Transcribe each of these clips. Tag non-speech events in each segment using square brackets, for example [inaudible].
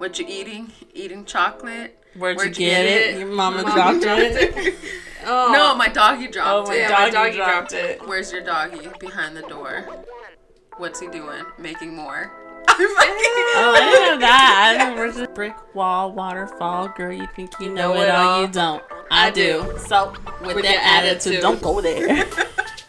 What you eating? Eating chocolate? Where'd, Where'd you you get, get it? Your mama, Mama dropped, dropped it. [laughs] Oh. No, my doggy Oh, dropped my it. Yeah, my doggy, doggy dropped, dropped it. Where's your doggy? Behind the door. What's he doing? Making more. [laughs] Oh, [laughs] I didn't know that. I know where's the brick wall, waterfall, girl. You think you know, it all, you don't. I, do. So with, With that attitude, attitude. don't go there.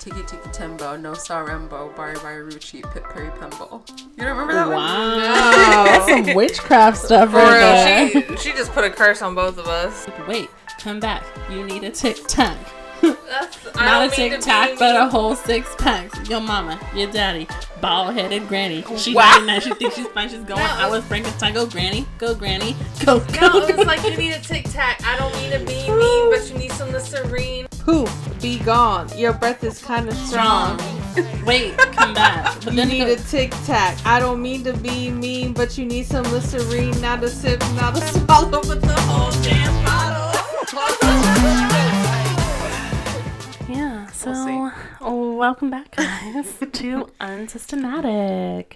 Tiki Tiki Tembo, No Sarembo, Bari Bari Ruchi, Pip Perry Pembo. You don't remember that one? wow, that's some witchcraft stuff For right there. real, she, she just put a curse on both of us. Wait, come back. You need a tic tac. That's, Not a don't mean to tic tac, but a whole six packs. Your mama, your daddy, bald headed granny. She Wow. wow. She thinks she's fine. She's going. No, I was Frankenstein. Go granny. Go granny. Go go. No, it was like you need a tic tac. I don't mean to be mean, but you need some Listerine. Poof, be gone. Your breath is kind of strong. Wait, come back. But [laughs] You then need go- a tic tac. I don't mean to be mean, but you need some Listerine, not a sip, not a [laughs] swallow, but the whole damn bottle. Yeah, so We'll oh, welcome back, guys, to [laughs] Unsystematic.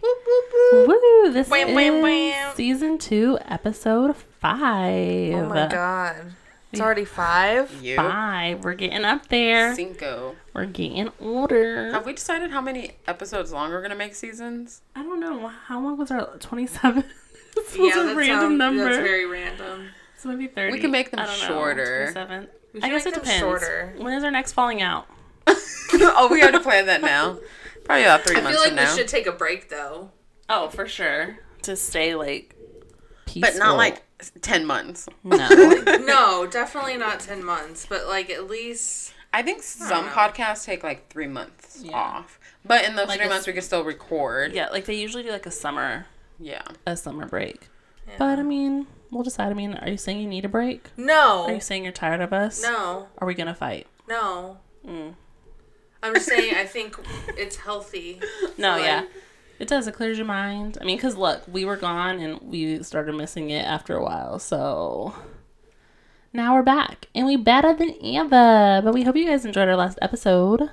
Woo! This Wham, is wham, wham. season two, episode five. Oh my god. It's already five? You. Five. We're getting up there. Cinco. We're getting older. Have we decided how many episodes long we're gonna make seasons? I don't know. How long was our 27? [laughs] this was Yeah, a that random sound- number. That's very random. so maybe 30. We can make them I don't know, shorter. 27. I guess make it them depends. shorter. When is our next falling out? [laughs] oh, we have to plan that now. Probably about three I months I feel like from we now. should take a break though. Oh, for sure. To stay like peaceful. but not like ten months. no. [laughs] no, definitely not 10 months, but like at least. I think some know. podcasts take like three months Yeah. off. But in those Like three a months, we can still record. yeah, like they usually do like a summer Yeah. a summer break. But I mean, we'll decide. I mean, are you saying you need a break? No. Are you saying you're tired of us? No. Are we gonna fight? No. Mm. I'm just saying, I think it's healthy. [laughs] No, Like- yeah. It does. It clears your mind. I mean, because look, we were gone and we started missing it after a while. So now we're back and we better than ever. But we hope you guys enjoyed our last episode.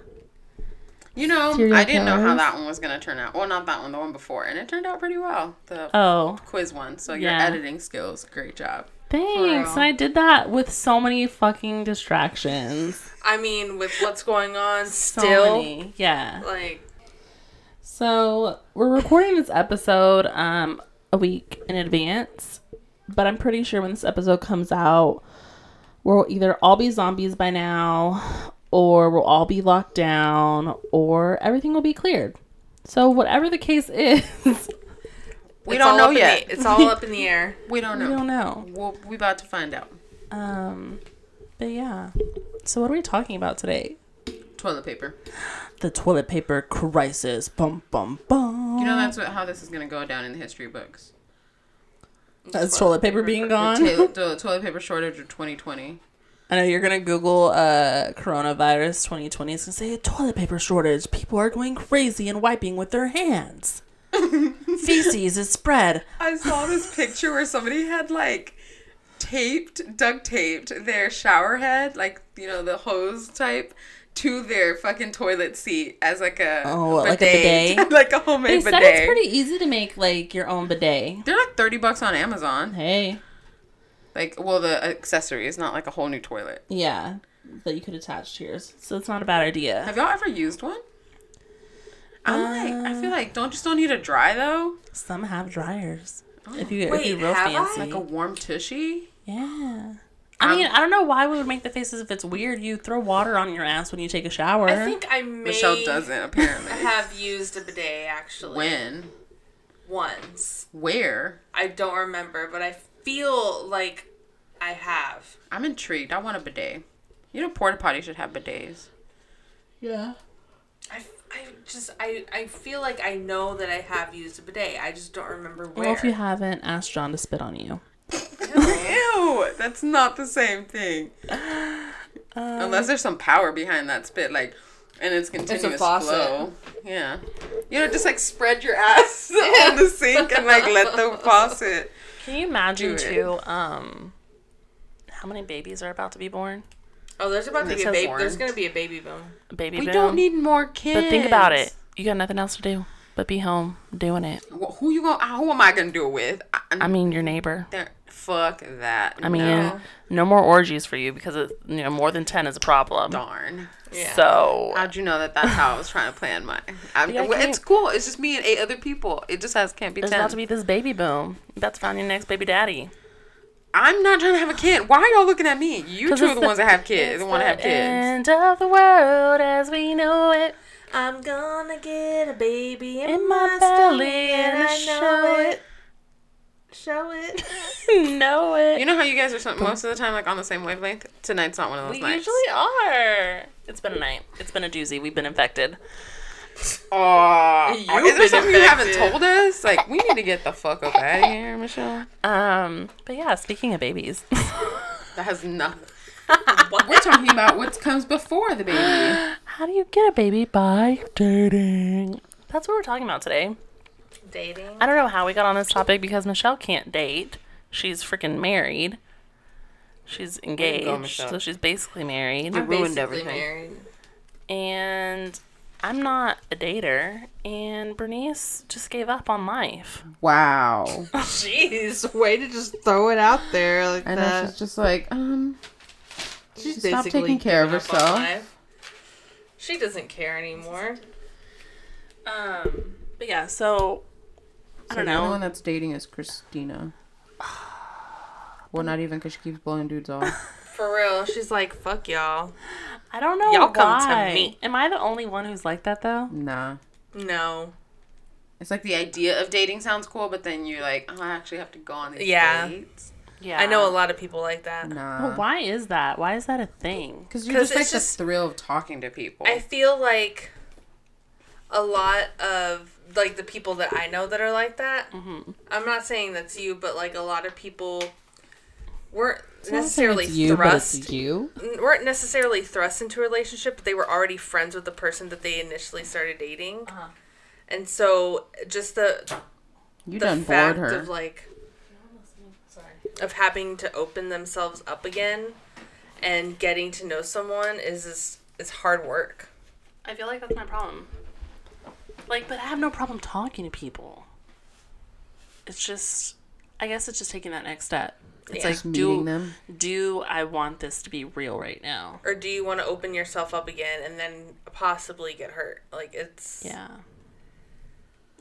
You know, Serial I didn't know how that one was gonna turn out. Well, not that one, the one before, and it turned out pretty well. The Oh, quiz one. So your Yeah. editing skills, great job. thanks. And I did that with so many fucking distractions. I mean, with what's going on So still, many. Yeah. like, So we're recording this episode um a week in advance, but I'm pretty sure when this episode comes out, we'll either all be zombies by now, or we'll all be locked down, or everything will be cleared. So whatever the case [laughs] is, We don't know yet. the- it's all [laughs] up in the air. we don't know. we know. don't know. We'll, we about to find out. Um, but yeah. So what are we talking about today? Toilet paper. The toilet paper crisis. Bum bum bum. You know that's what, how this is gonna go down in the history books. that's toilet paper being The, gone. ta- the toilet paper shortage of 2020. I know you're gonna Google uh coronavirus 2020. It's gonna say toilet paper shortage. People are going crazy and wiping with their hands. [laughs] Feces is spread. I saw this picture where somebody had like taped, duct taped their shower head, like you know the hose type, to their fucking toilet seat as like a Oh, like a bidet? [laughs] like a They homemade said bidet. it's pretty easy to make like your own bidet. They're like thirty bucks on Amazon. Hey, Like, well, the accessory is not like a whole new toilet. yeah, that you could attach to yours. So it's not a bad idea. Have y'all ever used one? I'm like, I feel uh, like don't just don't need a dry though? Some have dryers. If oh, you if you're real have I? fancy, Like a warm tushy? yeah. I Um, mean, I don't know why we would make the faces if it's weird. You throw water on your ass when you take a shower. I think I may Michele doesn't apparently. have used a bidet actually. when? Once. Where? I don't remember, but I feel like I have. I'm intrigued. I want a bidet. You know, porta potty should have bidets. yeah. I, I just I, I feel like I know that I have used a bidet. I just don't remember where. Well, if you haven't, ask John to spit on you. Ew, that's not the same thing. Unless there's some power behind that spit, like, and it's continuous faucet. flow. Yeah, you know, just like spread your ass [laughs] on the sink and like let the faucet. Can you imagine too? Um, how many babies are about to be born? oh, there's about to be a baby. Lauren. There's gonna be a baby boom. A baby We boom. don't need more kids. But think about it. You got nothing else to do. but be home doing it. Wh- Who you gonna? Who am I gonna do it with? I, I mean, your neighbor. there, fuck that. I mean, no. no more orgies for you because it, you know more than ten is a problem. darn. Yeah. So How'd you know that that's how I was trying to plan my? I'm, [laughs] Yeah, it's cool. It's just me and eight other people. It just has can't be there's ten. about to be this baby boom. You about to find your next baby daddy. I'm not trying to have a kid. Why are y'all looking at me? You two are the, the- ones that have kids. That want to have kids. End of the world as we know it. I'm gonna get a baby in, In my, my belly belly and and I show know it. it. Show it. [laughs] know it. You know how you guys are some, most of the time like on the same wavelength. Tonight's not one of those nights. we nights. usually are. It's been a night. It's been a doozy. We've been infected. Oh, You've is there been something you haven't infected. told us? Like we need to get the fuck up out of here, [laughs] Michele. Um, but yeah, speaking of babies, [laughs] That has nothing. We're talking about what comes before the baby. how do you get a baby by dating? That's what we're talking about today. Dating. I don't know how we got on this topic because Michele can't date. She's freaking married. She's engaged, Michele. so she's basically married. I'm ruined everything. married. And I'm not a dater. And Bernice just gave up on life. Wow. [laughs] Jeez. [laughs] Way to just throw it out there like I know that. she's just like, um, She's Stop basically taking care of given up on herself. She doesn't care anymore. Um, but yeah, so I don't The only know. one that's dating is Christina. [sighs] Well, not even because she keeps blowing dudes off. [laughs] For real. She's like, fuck y'all. I don't know Y'all come to me. Am I the only one who's like that though? Nah. No. It's like the idea of dating sounds cool, but then you're like, oh, I actually have to go on these Yeah. dates. Yeah, I know a lot of people like that. Nah. But why is that? Why is that a thing? Because you 'Cause just like it's the just- thrill of talking to people. I feel like a lot of like the people that I know that are like that. Mm-hmm. I'm not saying that's you, but like a lot of people weren't I'm not saying necessarily it's you, but thrust it's you. weren't necessarily thrust into a relationship, but they were already friends with the person that they initially started dating. Uh-huh. And so just the you the done bored fact her. of like of having to open themselves up again and getting to know someone is is, is hard work. I feel like that's my problem. Like, but I have no problem talking to people. It's just, I guess it's just taking that next step. It's Yeah. like, Just meeting do them. do I want this to be real right now? Or do you want to open yourself up again and then possibly get hurt? Like it's Yeah.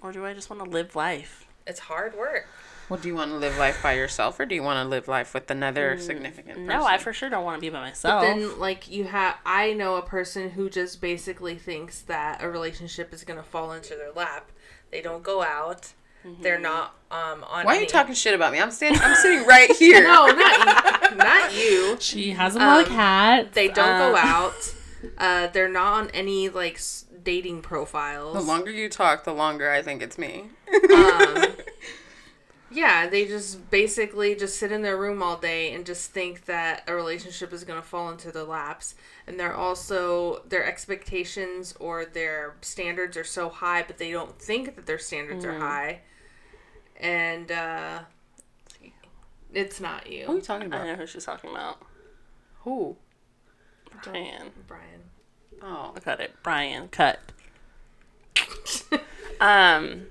Or do I just want to live life? it's hard work. Well, do you want to live life by yourself or do you want to live life with another significant person? No, I for sure don't want to be by myself. Then like you have I know a person who just basically thinks that a relationship is gonna fall into their lap. They don't go out. They're not um on Why are you talking shit about me? I'm standing. I'm sitting right [laughs] here. No, not you. not you. she has a lot of Um, cats. They don't go Uh, out. Uh, they're not on any like dating profiles. The longer you talk, the longer I think it's me. um, yeah, they just basically just sit in their room all day and just think that a relationship is going to fall into their laps. And they're also, their expectations or their standards are so high, but they don't think that their standards are high. And uh, it's not you. Who are you you, talking I about? know who she's talking about. Who? Brian. Brian. Oh, I Cut it. Brian, cut. [laughs] um,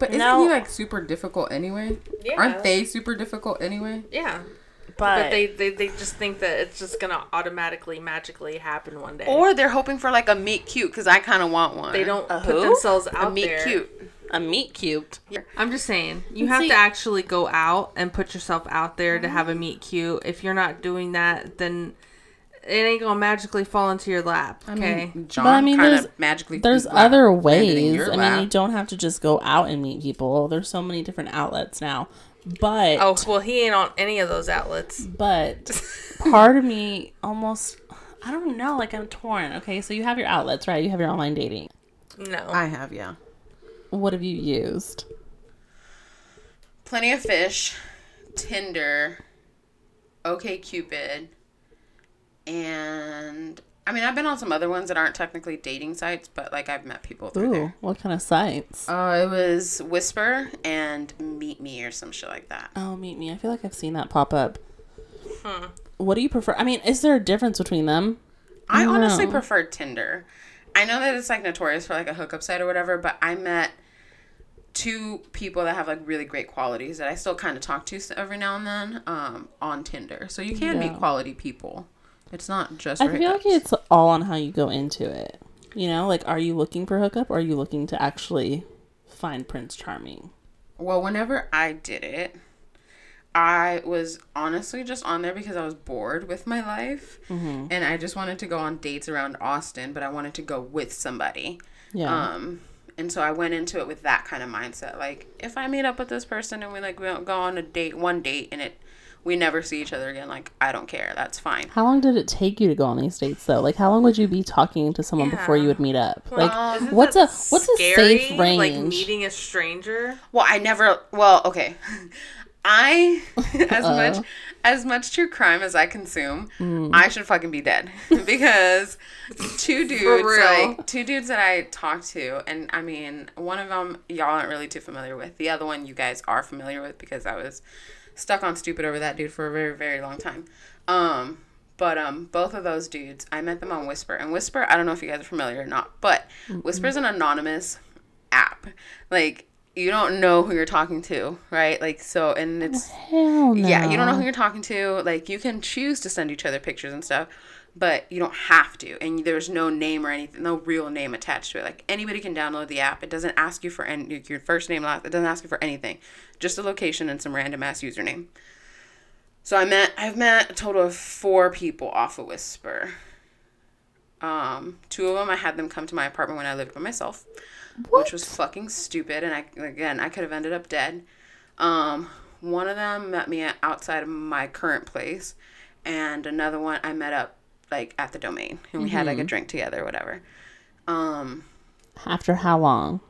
but isn't No. he like super difficult anyway? Yeah. Aren't they super difficult anyway? Yeah. but, But they, they, they just think that it's just going to automatically, magically happen one day. Or they're hoping for like a meet cute because I kind of want one. they don't A put who? themselves a out meet there. cute. a meet cute. I'm just saying, you And have see- to actually go out and put yourself out there to mm-hmm. have a meet cute. If you're not doing that, then it ain't gonna magically fall into your lap. I Okay. mean, John But I mean, kinda there's- magically. There's other ways. I mean, you don't have to just go out and meet people. There's so many different outlets now. But oh well, he ain't on any of those outlets. but [laughs] part of me almost I don't know, like I'm torn. Okay, so you have your outlets, right? You have your online dating. No. I have, yeah. What have you used? Plenty of fish, Tinder, OK Cupid, and I mean I've been on some other ones that aren't technically dating sites, but like I've met people through Ooh, there. what kind of sites? Uh, it was Whisper and Meet Me or some shit like that. Oh, meet me. I feel like I've seen that pop up. What do you prefer? I mean, is there a difference between them? I don't honestly know. prefer Tinder. I know that it's like notorious for like a hookup site or whatever, but I met two people that have like really great qualities that I still kind of talk to every now and then um, on Tinder. So you can Yeah. meet quality people. It's not just. I feel like it's all on how you go into it. You know, like are you looking for hookup or are you looking to actually find Prince Charming? Well, whenever I did it, I was honestly just on there because I was bored with my life. Mm-hmm. And I just wanted to go on dates around Austin, but I wanted to go with somebody. Yeah. Um, and so I went into it with that kind of mindset. Like, if I meet up with this person and we like we don't go on a date, one date, and it we never see each other again, like I don't care. That's fine. how long did it take you to go on these dates though? Like how long would you be talking to someone before you would meet up? Like Isn't what's a that what's a safe range? Like meeting a stranger. Well, I never. Well, okay. [laughs] I [laughs] as Uh-oh. much as much true crime as I consume, Hmm. I should fucking be dead [laughs] because two dudes like two dudes that I talked to, and I mean one of them y'all aren't really too familiar with. The other one you guys are familiar with because I was stuck on stupid over that dude for a very very long time. Um, but um, both of those dudes, I met them on Whisper, and Whisper, I don't know if you guys are familiar or not, but Whisper is an anonymous app. Like you don't know who you're talking to, right? Like so, and it's Hell no. yeah, you don't know who you're talking to. Like you can choose to send each other pictures and stuff, but you don't have to. And there's no name or anything, no real name attached to it. Like anybody can download the app. It doesn't ask you for any, your first name, last. It doesn't ask you for anything, just a location and some random ass username. So I met, I've met a total of four people off of Whisper. Um, two of them I had them come to my apartment when I lived by myself, which was fucking stupid. And I again I could have ended up dead. Um, one of them met me outside of my current place, and another one I met up like at the domain, and we had like a drink together, or whatever. Um, After how long?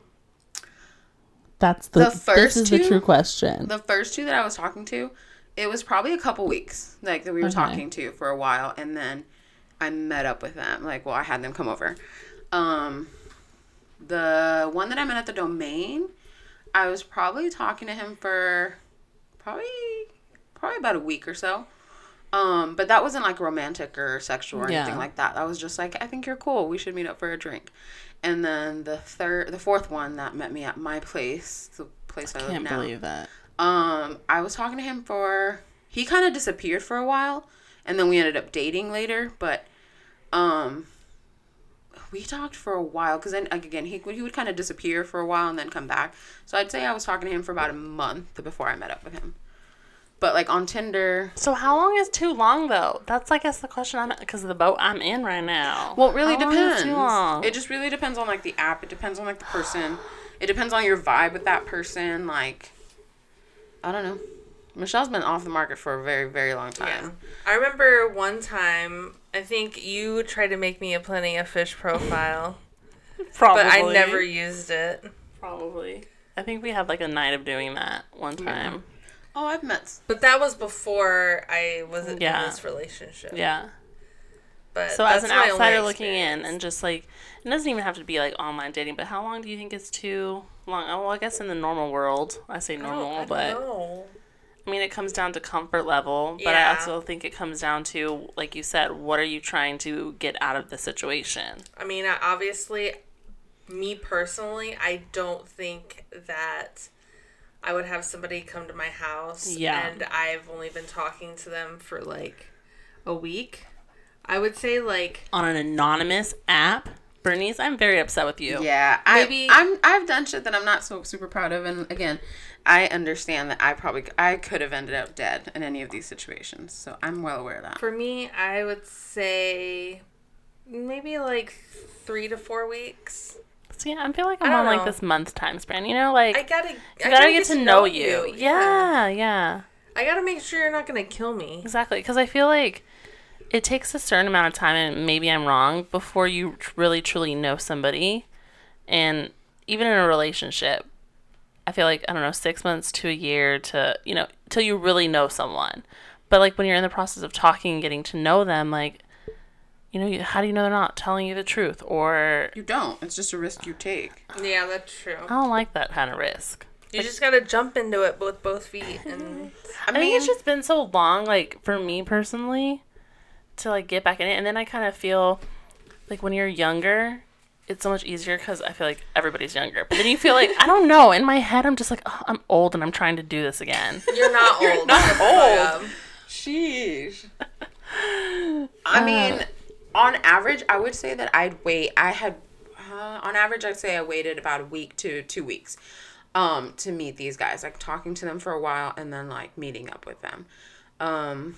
That's the, The first this is the two? true question. the first two that I was talking to, it was probably a couple weeks like that we were Okay. talking to for a while, and then I met up with them. Like, well, I had them come over. Um, the one that I met at the domain, I was probably talking to him for probably probably about a week or so. Um, but that wasn't like romantic or sexual or Yeah. anything like that. That was just like, I think you're cool. We should meet up for a drink. And then the third, the fourth one that met me at my place, the place I, live Can't believe that. Um, I was talking to him for he kind of disappeared for a while, and then we ended up dating later. But um, we talked for a while because then like, again he he would kind of disappear for a while and then come back. So I'd say I was talking to him for about a month before I met up with him. But like on Tinder, So how long is too long though? That's I guess the question I'm because the boat I'm in right now. well, it really How long is depends. too long? It just really depends on like the app. It depends on like the person. It depends on your vibe with that person. Like, I don't know. Michele's been off the market for a very very long time. Yeah. I remember one time, I think you tried to make me a Plenty of Fish profile, Probably, [laughs] but I never used it. probably. I think we had like a night of doing that one time. Oh, I've met But that was before I was in Yeah. this relationship. Yeah. But So as an outsider looking in and just like it doesn't even have to be like online dating, but how long do you think is too long? Oh, well, I guess in the normal world, I say I don't- normal, I don't but know. I mean, it comes down to comfort level, but I also think it comes down to, like you said, what are you trying to get out of the situation? I mean, obviously, me personally, I don't think that I would have somebody come to my house Yeah. and I've only been talking to them for like a week. I would say like On an anonymous app, Bernice, I'm very upset with you. Yeah, Maybe- I, I'm. I've done shit that I'm not so super proud of, and again, I understand that I probably I could have ended up dead in any of these situations, so I'm well aware of that. for me, I would say maybe like three to four weeks. See, I feel like I'm on like this month time span. You know, like I gotta, I you gotta, get, to know, you. Yeah. Yeah, yeah, I gotta make sure you're not gonna kill me. exactly. Because I feel like it takes a certain amount of time, and maybe I'm wrong, before you really truly know somebody, and even in a relationship. I feel like I don't know six months to a year to you know till you really know someone, but like when you're in the process of talking and getting to know them, like you know you, how do you know they're not telling you the truth or You don't. It's just a risk you take. Yeah, that's true. I don't like that kind of risk. You just gotta jump into it with both feet and [laughs] I I think mean, it's just been so long, like for me personally, to like get back in it, and then I kind of feel like when you're younger, it's so much easier because I feel like everybody's younger. But then you feel like I don't know. In my head, I'm just like, oh, I'm old and I'm trying to do this again. [laughs] You're not old. You're not old. Sheesh. [laughs] I mean, uh, on average, I would say that I'd wait. I had, uh, on average, I'd say I waited about a week to two weeks, um, to meet these guys. Like talking to them for a while and then like meeting up with them. Um,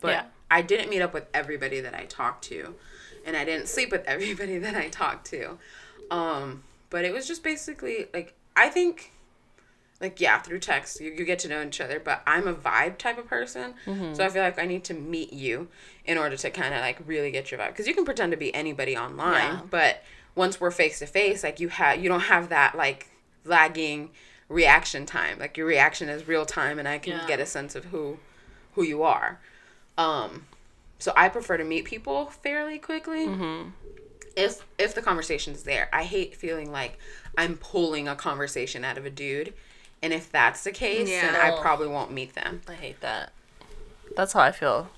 but Yeah. I didn't meet up with everybody that I talked to, and I didn't sleep with [laughs] everybody that I talked to. Um, but it was just basically like I think like yeah through text you, you get to know each other but i'm a vibe type of person so i feel like i need to meet you in order to kind of like really get your vibe because you can pretend to be anybody online Yeah. but once we're face to face like you have you don't have that like lagging reaction time like your reaction is real time and i can Yeah. get a sense of who who you are um so i prefer to meet people fairly quickly if if the conversation's there. I hate feeling like I'm pulling a conversation out of a dude. And if that's the case, then I probably won't meet them. I hate that. That's how I feel.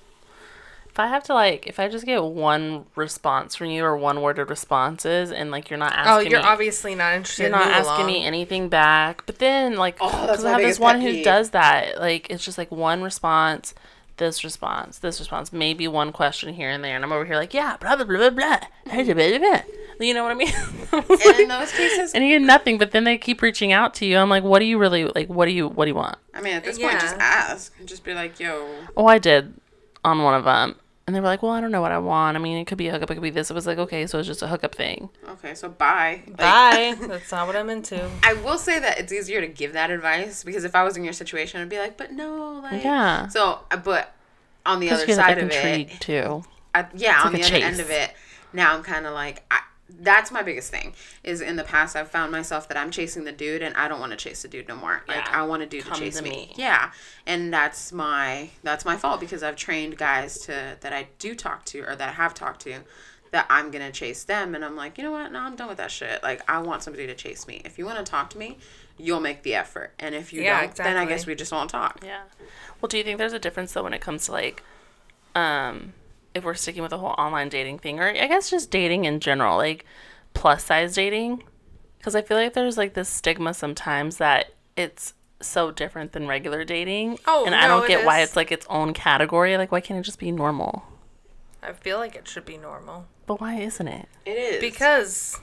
If I have to like, if I just get one response from you or one worded responses, and like you're not oh, asking, Oh, you're me, obviously not interested. you're not asking along. me anything back. But then like, Oh, because my I have this one pet who does that. Like it's just like one response, this response, this response, maybe one question here and there, and I'm over here like, yeah, blah blah blah blah blah. blah, blah, blah, blah. You know what I mean? [laughs] And in those cases, and you get nothing, but then they keep reaching out to you. I'm like, what do you really like? What do you what do you want? I mean, at this point, just Yeah. ask. Just be like, yo, Oh, I did on one of them. And they were like, well, I don't know what I want. I mean, it could be a hookup, it could be this. It was like, okay, so it's just a hookup thing. okay, so bye. Like, Bye. [laughs] That's not what I'm into. I will say that it's easier to give that advice because if I was in your situation, I'd be like, but no, like, Yeah. So, uh, but on the other you're like side of intrigued it, too. I, yeah, on like the a other end of it, now I'm kind of like, I, that's my biggest thing. Is in the past I've found myself that I'm chasing the dude, and I don't want to chase the dude no more. Yeah. Like I want a dude Come to chase to me. me. Yeah, and that's my that's my fault because I've trained guys to that I do talk to or that I have talked to. That I'm gonna chase them, and I'm like, you know what? No, I'm done with that shit. Like, I want somebody to chase me. If you want to talk to me, you'll make the effort, and if you Yeah, don't, then I guess we just won't talk. Yeah. Well, do you think there's a difference though when it comes to like, um, if we're sticking with the whole online dating thing, or I guess just dating in general, like plus size dating? Because I feel like there's like this stigma sometimes that it's so different than regular dating. Oh, and I no, don't it get why it's like its own category. Like, why can't it just be normal? I feel like it should be normal But why isn't it? It is because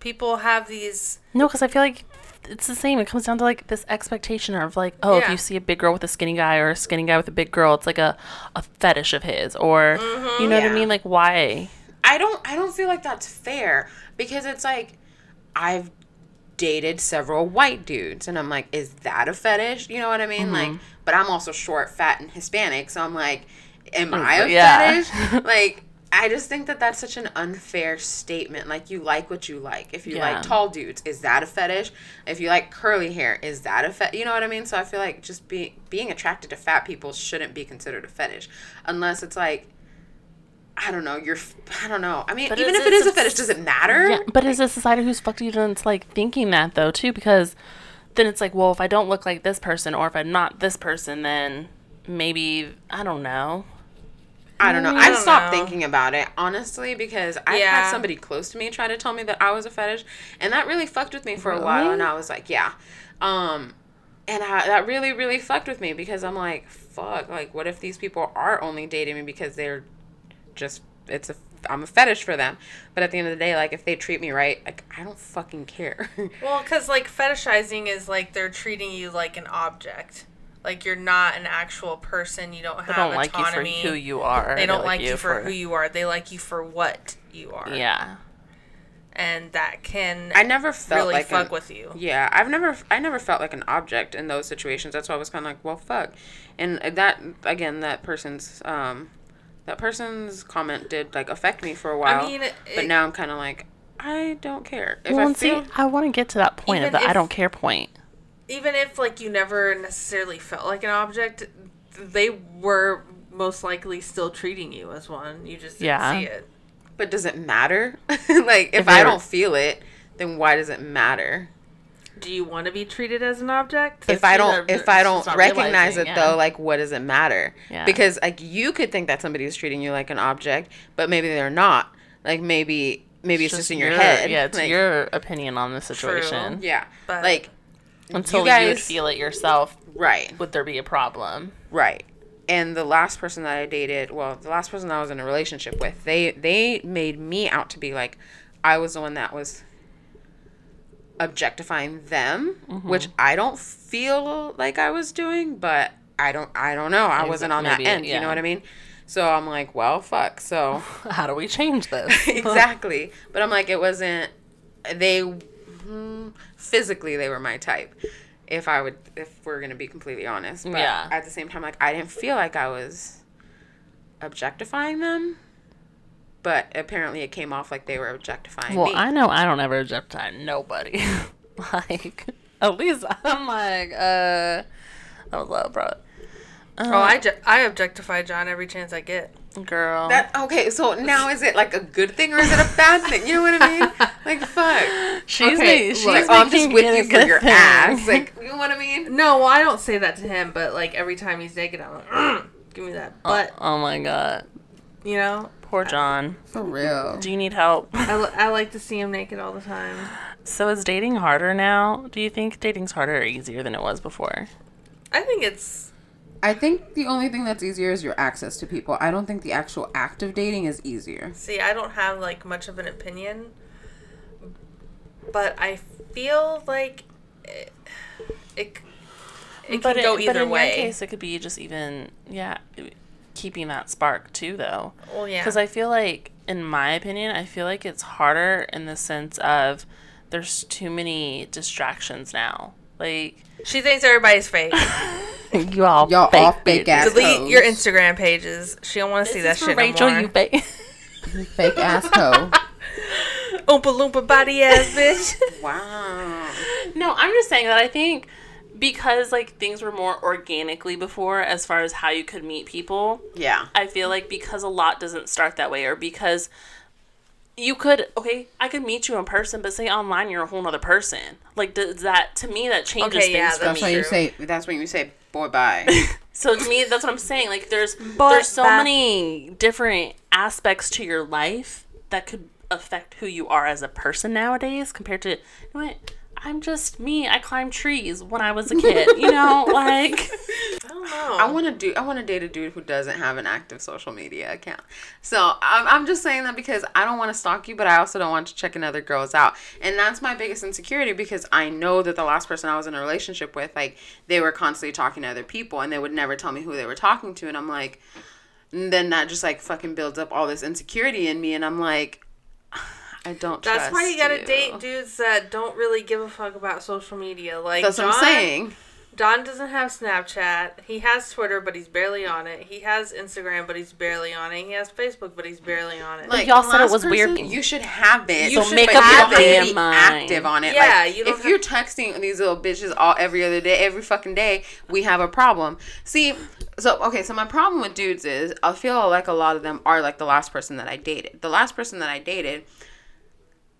people have these. No, because I feel like it's the same. It comes down to like this expectation of like, oh, if you see a big girl with a skinny guy or a skinny guy with a big girl, it's like a, a fetish of his, or mm-hmm. you know what I mean? Like, why? I don't I don't feel like that's fair because it's like I've dated several white dudes and I'm like is that a fetish? You know what I mean? Like mm-hmm. but I'm also short, fat and Hispanic, so I'm like am I a Yeah. fetish? [laughs] like I just think that that's such an unfair statement. Like you like what you like. If you Yeah. like tall dudes, is that a fetish? If you like curly hair, is that a fet? You know what I mean? So I feel like just be being attracted to fat people shouldn't be considered a fetish, unless it's like I don't know. You're. f- I don't know. I mean, But even if it it is a fetish, does it matter? Yeah, but is a society who's fucked you into like thinking that though too? Because then it's like, well, if I don't look like this person, or if I'm not this person, then maybe I don't know. I don't know. I I've don't stopped know. thinking about it honestly because I Yeah. had somebody close to me try to tell me that I was a fetish, and that really fucked with me for a while. And I was like, yeah, um, and I, that really, really fucked with me because I'm like, fuck, like, what if these people are only dating me because they're just it's a I'm a fetish for them. But at the end of the day, like, if they treat me right, like, I don't fucking care. [laughs] Well, because like fetishizing is like they're treating you like an object. Like you're not an actual person. You don't have They don't like you for autonomy. who you are. They don't like you for who you are. They like you for what you are. Yeah. And that can I never felt really like fuck an- with you. Yeah, I've never I never felt like an object in those situations. That's why I was kind of like, well, fuck. And that again, that person's um that person's comment did like affect me for a while. mean, but now I'm kind of like I don't care. If Well, I and see, I want to get to that point of Even the I don't care point. Even if like you never necessarily felt like an object, they were most likely still treating you as one. You just didn't Yeah. see it. but does it matter? [laughs] like if, If I don't feel it, then why does it matter? Do you want to be treated as an object? if I don't if I don't recognize it yeah. though, like what does it matter? Yeah. Because like you could think that somebody is treating you like an object, but maybe they're not. Like maybe maybe it's just, in your, your head. Yeah, it's Like, your opinion on the situation. Yeah, But- like Until you, guys- would feel it yourself, right, would there be a problem? right. And the last person that I dated, well, the last person I was in a relationship with, they they made me out to be like I was the one that was objectifying them, Mm-hmm. which I don't feel like I was doing, but I don't I don't know. I wasn't on maybe, that end, you yeah. know what I mean? So I'm like, well, fuck. So [laughs] How do we change this? [laughs] exactly. But I'm like, it wasn't. They mm, physically they were my type. If I would, if we're gonna be completely honest. But Yeah. At the same time, like I didn't feel like I was objectifying them. But apparently, it came off like they were objectifying well, me. I know I don't ever objectify nobody. [laughs] like, at least I'm like, uh, that was low, bro. Oh, I, ju- I objectify John every chance I get. Girl. that okay. So now is it like a good thing or is it a bad thing? You know what I mean? [laughs] Like fuck. she's okay, ma- she's Like, oh, I'm just making with you for your thing. ass. Like [laughs] you know what I mean? No, well, I don't say that to him, but like every time he's naked, I'm like, "Mm, give me that butt. oh my god. You know, Poor John. For real. Do you need help? I, li- [laughs] I like to see him naked all the time. So is dating harder now? Do you think dating's harder or easier than it was before? I think it's I think the only thing that's easier is your access to people. I don't think the actual act of dating is easier. see, I don't have like much of an opinion, but I feel like it it, it can go either but in way. your case, it could be just even yeah, keeping that spark too, though. well, yeah, Because I feel like, in my opinion, I feel like it's harder in the sense of there's too many distractions now. Like she thinks everybody's fake. [laughs] [laughs] you all Y'all fake all fake ass Delete hoes. your Instagram pages. She don't want to see that shit for Rachel, no more. you fake. [laughs] Fake ass hoe. [laughs] Oompa loompa body ass bitch. wow. No, I'm just saying that I think because like things were more organically before as far as how you could meet people. Yeah. I feel like because a lot doesn't start that way or because you could okay, I could meet you in person, but say online you're a whole nother person. Like does that to me that changes Okay, yeah, things for that's That's me. why you say. That's when you say, "Boy, bye." [laughs] So to me, that's what I'm saying. Like there's But there's so that- many different aspects to your life that could affect who you are as a person nowadays compared to you know what I'm just me. I climbed trees when I was a kid. You know, [laughs] like I don't know. I want to do. I want to date a dude who doesn't have an active social media account. So I'm, I'm just saying that because I don't want to stalk you, but I also don't want to check another girls out, and that's my biggest insecurity because I know that the last person I was in a relationship with, like they were constantly talking to other people, and they would never tell me who they were talking to, and I'm like, and then that just like fucking builds up all this insecurity in me, and I'm like. I don't. That's why you gotta date dudes that don't really give a fuck about social media. Like That's John, what I'm saying. Don doesn't have Snapchat. He has Twitter, but he's barely on it. He has Instagram, but he's barely on it. He has Facebook, but he's barely on it. Like y'all the said it last was weird. You should have it. You You should should make but up you your don't have to damn be mind. active on it. Yeah, like, you don't if have- you're texting these little bitches all every other day, every fucking day, we have a problem. See, so okay, so my problem with dudes is I feel like a lot of them are like the last person that I dated. The last person that I dated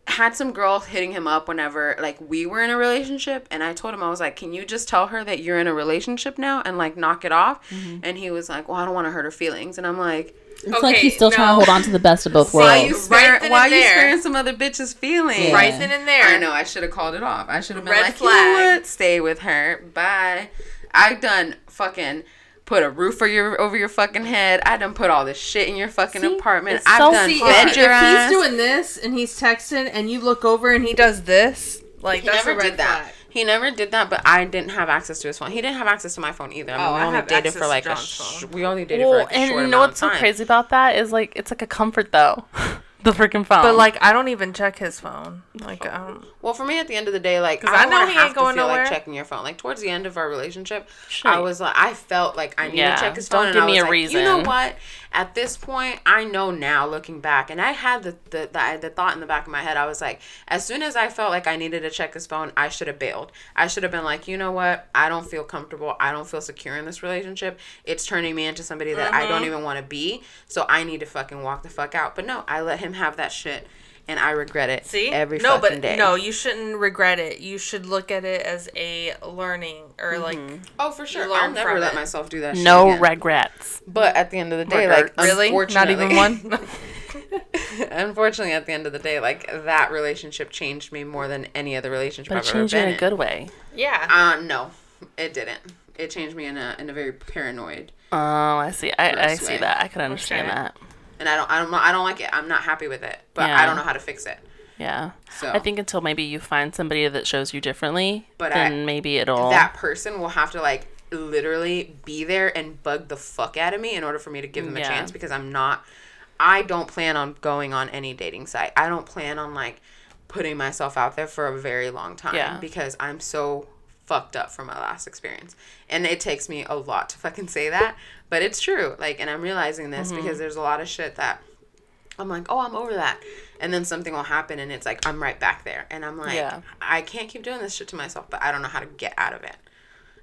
had some girl hitting him up whenever like we were in a relationship and I told him I was like, "Can you just tell her that you're in a relationship now and like knock it off?" Mm-hmm. And he was like, "Well, I don't want to hurt her feelings." And I'm like, it's like he's still trying to hold on to the best of both why worlds. you Right spare, then why and you there. sparing some other bitch's feelings? Yeah. right then and there. I know. I should have called it off. I should have been Red like, you know what? Stay with her. Bye. I've done fucking put a roof over your over your fucking head. I done put all this shit in your fucking See? apartment. I've so done See, if, your if ass. he's doing this and he's texting and you look over and he does this, like he that's never a red did that. flag. He never did that, but I didn't have access to his phone. He didn't have access to my phone either. I mean, Oh, we I only have dated for like a sh- we only dated Well, for like a and short you know what's so crazy about that is like it's like a comfort though. [laughs] the freaking phone. But like, I don't even check his phone. Like, um, Well, for me, at the end of the day, like 'Cause I, I don't know he ain't have going to feel nowhere. like checking your phone. Like towards the end of our relationship, Sure. I was like, I felt like I need Yeah, to check his phone. don't phone. and give I me a like, You know what? At this point, I know now, looking back, and I had the the, the the thought in the back of my head. I was like, as soon as I felt like I needed to check his phone, I should have bailed. I should have been like, you know what? I don't feel comfortable. I don't feel secure in this relationship. It's turning me into somebody that I Mm-hmm. don't even want to be. So I need to fucking walk the fuck out. But no, I let him have that shit. And I regret it see, every no, fucking but day. no, you shouldn't regret it. You should look at it as a learning or like. Oh, for sure. I'll never let it. myself do that. shit no again. regrets. But at the end of the day, Regret. like really, not unfortunately- even one. [laughs] [laughs] unfortunately, at the end of the day, like that relationship changed me more than any other relationship But it I've ever changed you been in a good way. Yeah. Uh, no, it didn't. It changed me in a in a very paranoid, Oh, I see. I, I see way. that. I could understand Okay. that. And I don't I don't I don't like it. I'm not happy with it, but Yeah. I don't know how to fix it. Yeah. So I think until maybe you find somebody that shows you differently, But I- then maybe it'll. that person will have to like literally be there and bug the fuck out of me in order for me to give them a chance because I'm not I don't plan on going on any dating site. I don't plan on like putting myself out there for a very long time Yeah. because I'm so fucked up from my last experience. And it takes me a lot to fucking say that, but it's true. Like and I'm realizing this Mm-hmm. because there's a lot of shit that I'm like, "Oh, I'm over that." And then something will happen and it's like I'm right back there. And I'm like, Yeah. I can't keep doing this shit to myself, but I don't know how to get out of it.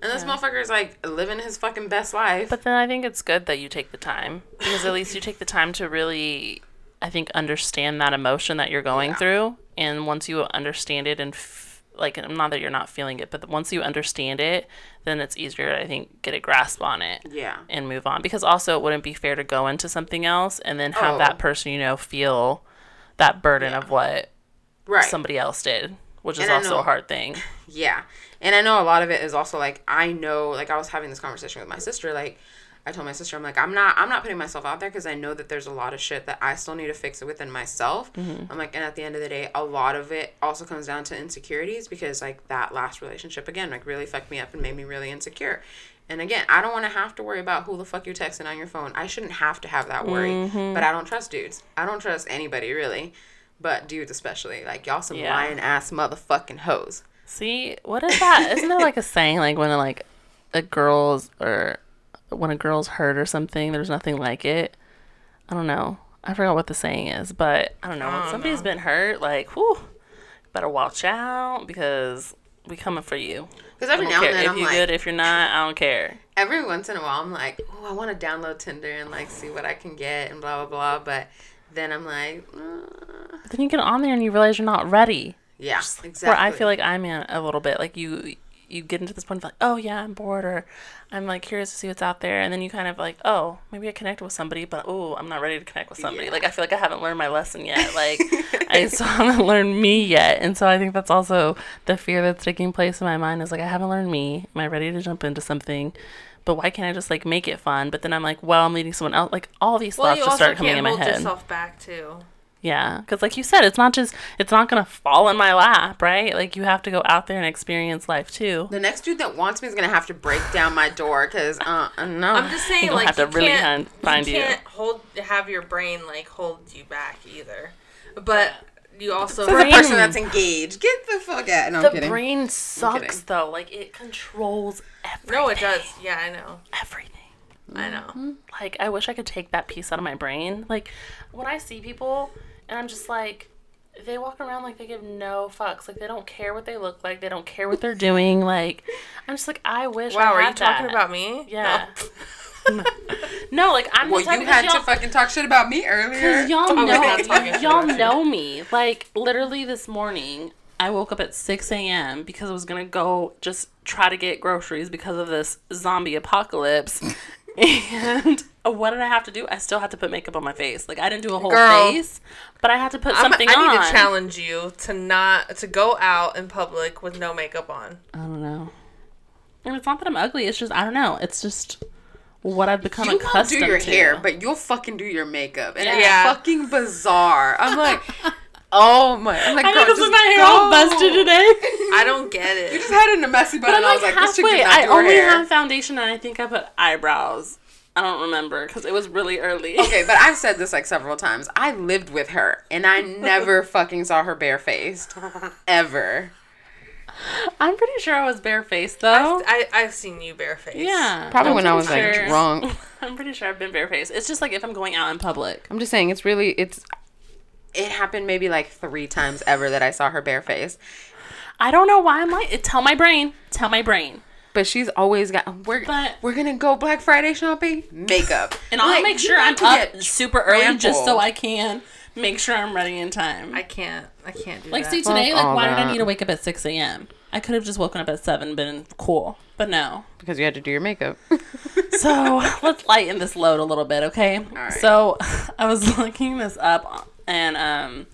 And this motherfucker is like living his fucking best life. But then I think it's good that you take the time because at least you take the time to really, I think, understand that emotion that you're going Yeah. through. And once you understand it and f- like, not that you're not feeling it, but once you understand it, then it's easier, to, I think, get a grasp on it yeah. and move on. Because also, it wouldn't be fair to go into something else and then have Oh. that person you know feel that burden of what Right. somebody else did, which is And also know- a hard thing. [laughs] Yeah. And I know a lot of it is also like I know like I was having this conversation with my sister like I told my sister I'm like I'm not I'm not putting myself out there because I know that there's a lot of shit that I still need to fix within myself. Mm-hmm. I'm like and at the end of the day a lot of it also comes down to insecurities because like that last relationship again like really fucked me up and made me really insecure. And again, I don't want to have to worry about who the fuck you're texting on your phone. I shouldn't have to have that worry. Mm-hmm. But I don't trust dudes. I don't trust anybody really. But dudes especially. Like y'all some Yeah. lying ass motherfucking hoes. See, what is that? Isn't there like a saying like when like a girl's or when a girl's hurt or something, there's nothing like it. I don't know. I forgot what the saying is, but I don't know. When somebody's know. been hurt, like, whew, better watch out because we coming for you. Because every now and then if I'm you're like, good, if you're not, I don't care. every once in a while I'm like, oh, I want to download Tinder and like see what I can get and blah blah blah. But then I'm like, uh, then you get on there and you realize you're not ready. yeah, exactly. Where I feel like I'm in a little bit like you. You get into this point of like, oh yeah, I'm bored, or I'm like curious to see what's out there, and then you kind of like, oh, maybe I connect with somebody, but oh, I'm not ready to connect with somebody. Yeah. Like I feel like I haven't learned my lesson yet. [laughs] Like I still [laughs] haven't learned me yet, and so I think that's also the fear that's taking place in my mind is like I haven't learned me. Am I ready to jump into something? But why can't I just like make it fun? But then I'm like, well, I'm meeting someone else. Like all these Well, thoughts you just start coming can't in my hold head. yourself back too. Yeah, because like you said, it's not just it's not gonna fall in my lap, right? Like you have to go out there and experience life too. the next dude that wants me is gonna have to break down my door because uh no. I'm just saying, You'll like have to you really can't, hunt- find you. you can't hold have your brain like hold you back either. But you also As a brain- person that's engaged, get the fuck out. No, I'm The kidding. brain kidding. sucks though. Like it controls everything. no, it does. Yeah, I know. Everything. I know. Like I wish I could take that piece out of my brain. Like when I see people and I'm just like they walk around like they give no fucks. Like they don't care what they look like. They don't care what they're doing. Like I'm just like I wish. Wow, I are had you talking about me? Yeah. no, [laughs] like I'm well, the type you had to fucking talk shit about me earlier. Cause y'all Oh, know, not talking shit y'all know me. Like literally this morning, I woke up at six a.m. because I was gonna go just try to get groceries because of this zombie apocalypse. [laughs] and what did I have to do? I still had to put makeup on my face. Like I didn't do a whole Girl. face, but I had to put I'm, something I on. need to challenge you to not to go out in public with no makeup on. I don't know. And it's not that I'm ugly. It's just I don't know. It's just what I've become accustomed to. you won't do your to. hair, but you'll fucking do your makeup, and Yeah. it's fucking bizarre. I'm like, [laughs] oh my, oh I'm like, I girl, this just is my hair all busted today. [laughs] I don't get it. You just had it in a messy bun, But and I'm I was like like, this chick halfway. did not I her only hair. have foundation and I think I put eyebrows. I don't remember because it was really early. [laughs] Okay, but I've said this like several times. I lived with her, and I never [laughs] fucking saw her barefaced, ever. I'm pretty sure I was barefaced though. I, I've seen you barefaced. yeah. Probably I'm when I was pretty like drunk. [laughs] I'm pretty sure I've been barefaced. It's just like if I'm going out in public. I'm just saying, it's really it's. It happened maybe like three times ever that I saw her barefaced. I don't know why I'm like. It, tell my brain. Tell my brain. But she's always got. We're But- we're gonna go Black Friday shopping. Makeup, And I'll Like, make sure I'm up super early just so. I can make sure I'm ready in time. I can't. I can't do like that. see today, like all why did I need to wake up at six a.m. I could have just woken up at seven, been cool. But no. because you had to do your makeup. [laughs] [laughs] So let's lighten this load a little bit, okay? right. So [laughs] I was looking this up and um,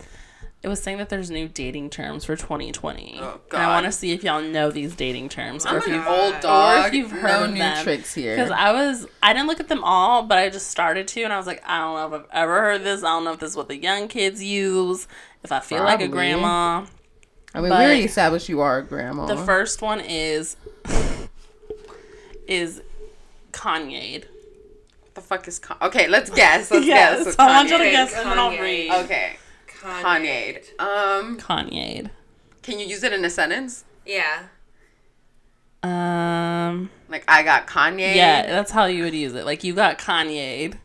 it was saying that there's new dating terms for 2020. Oh, And I want to see if y'all know these dating terms, or I'm if you've old or if you've heard no of new them. tricks here. Because I was, I didn't look at them all, but I just started to, and I was like, I don't know if I've ever heard this. I don't know if this is what the young kids use. If I feel like a grandma. I mean, but- we already established you are a grandma. The first one is is Kanye. the fuck is Con- okay? Let's guess. Let's [laughs] Yes, guess. I want you to Kanye? guess, and then I'll Kanye. read. Okay, Kanye. Um, Kanye. can you use it in a sentence? Yeah. Um. Like I got Kanye. Yeah, that's how you would use it. Like you got Kanye.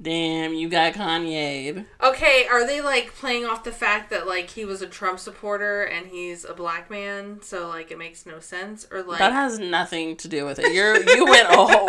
Damn, you got Kanye. Okay, are they like playing off the fact that like he was a Trump supporter and he's a black man, so like it makes no sense, or like That has nothing to do with it. You're you went a whole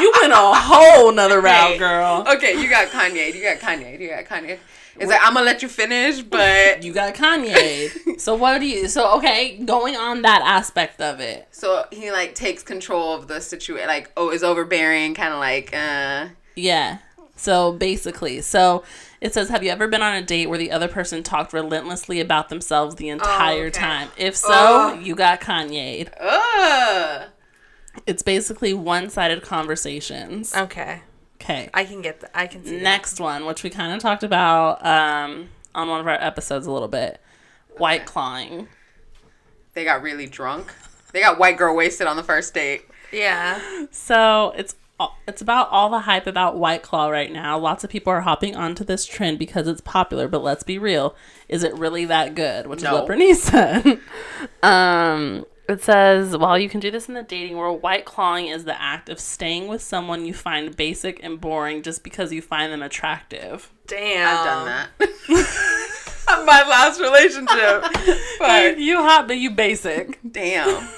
you went a whole nother route, girl. Okay, you got Kanye. You got Kanye. You got Kanye. It's like I'm gonna let you finish, but You got Kanye. so what do you? So okay, going on that aspect of it. so he like takes control of the situation. Like oh, is overbearing, kind of like uh. Yeah. So basically, so it says, "Have you ever been on a date where the other person talked relentlessly about themselves the entire okay. time? If so, Ugh. you got Kanye. Ugh. It's basically one-sided conversations. okay. Okay. I can get that. I can see. Next one, which we kind of talked about um, on one of our episodes a little bit, white clawing. They got really drunk. They got white girl wasted on the first date. Yeah. So it's it's about all the hype about White Claw right now. Lots of people are hopping onto this trend because it's popular. But let's be real, is it really that good? Which No. is what Bernice said. [laughs] um, it says while you can do this in the dating world, white clawing is the act of staying with someone you find basic and boring just because you find them attractive. Damn. I've done that. [laughs] My last relationship. [laughs] But you hot, but you basic. damn.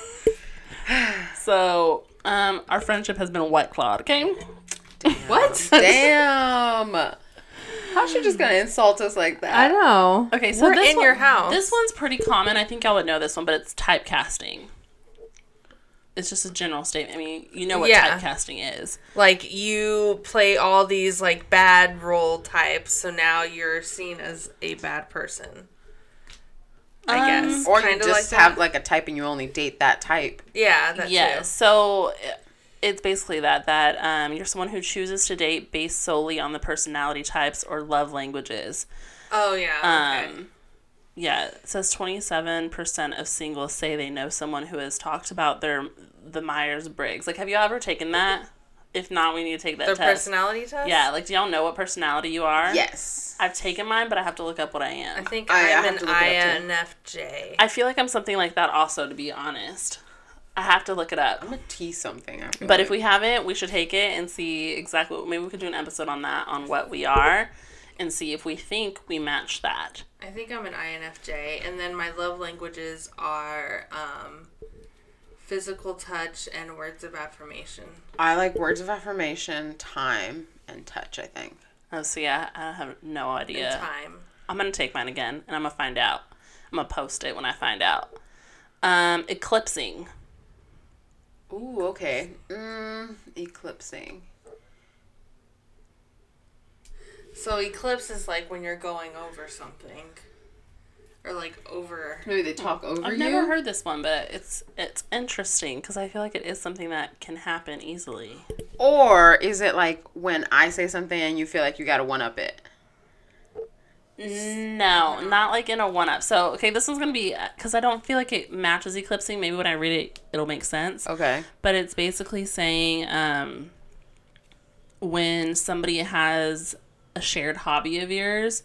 [sighs] So um, our friendship has been white clawed. Okay. What? [laughs] Damn. How's she just gonna insult us like that? I know. Okay, so We're this in one- your house. This one's pretty common. I think y'all would know this one, but it's typecasting. It's just a general statement. I mean, you know what Yeah. typecasting is. like you play all these like bad role types, so now you're seen as a bad person. I Um, guess. Or you Kinda just like have that. like a type and you only date that type. Yeah, that yeah. too. So i- it's basically that that um, you're someone who chooses to date based solely on the personality types or love languages. Oh yeah. Okay. Um, yeah, it says 27% of singles say they know someone who has talked about their the Myers Briggs. Like, have you ever taken that? If not, we need to take that Their test. personality test. Yeah, like, do y'all know what personality you are? Yes. I've taken mine, but I have to look up what I I am. think I- I I'm have an to look it up. INFJ. I feel like I'm something like that also, to be honest. I have to look it up. I'm gonna tease something. I feel But if we haven't, we should take it and see exactly. Maybe we could do an episode on that, on what we are, and see if we think we match that. I think I'm an INFJ, and then my love languages are um, physical touch and words of affirmation. I like words of affirmation, time, and touch. I think. Oh, so yeah, I have no And idea. time. I'm gonna take mine again, and I'm gonna find out. I'm gonna post it when I find out. Um, eclipsing. Ooh, okay. Mm, eclipsing. So eclipse is like when you're going over something, or like over. Maybe they talk over I've you. never heard this one, but it's it's interesting because I feel like it is something that can happen easily. Or is it like when I say something and you feel like you gotta one up it? No, not like in a one up. So, okay, this one's going to be because I don't feel like it matches eclipsing. Maybe when I read it, it'll make sense. Okay. But it's basically saying um, when somebody has a shared hobby of yours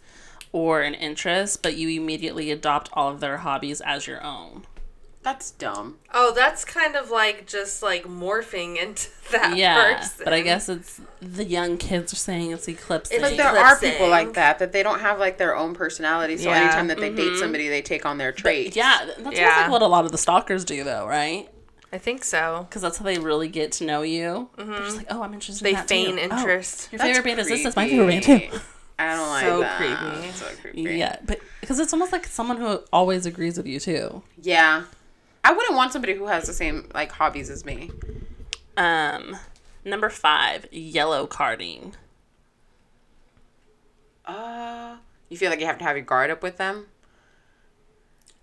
or an interest, but you immediately adopt all of their hobbies as your own. That's dumb. Oh, that's kind of like just like morphing into [laughs] that yeah, person. but I guess it's the young kids are saying it's eclipsing. It's But there are people like that that they don't have like their own personality. So Yeah. anytime that they date mm-hmm. somebody, they take on their traits. yeah, that's almost Yeah. like what a lot of the stalkers do, though, right? I think so. because that's how they really get to know you. They're mm-hmm. just like, oh, I'm interested. They in that feign too. Oh, interest. your That's favorite band is this? That's my favorite band too. I don't like that. So that. creepy. So creepy. Yeah, but because it's almost like someone who always agrees with you too. Yeah. I wouldn't want somebody who has the same like hobbies as me. Um, number five, yellow carding. Uh, You feel like you have to have your guard up with them?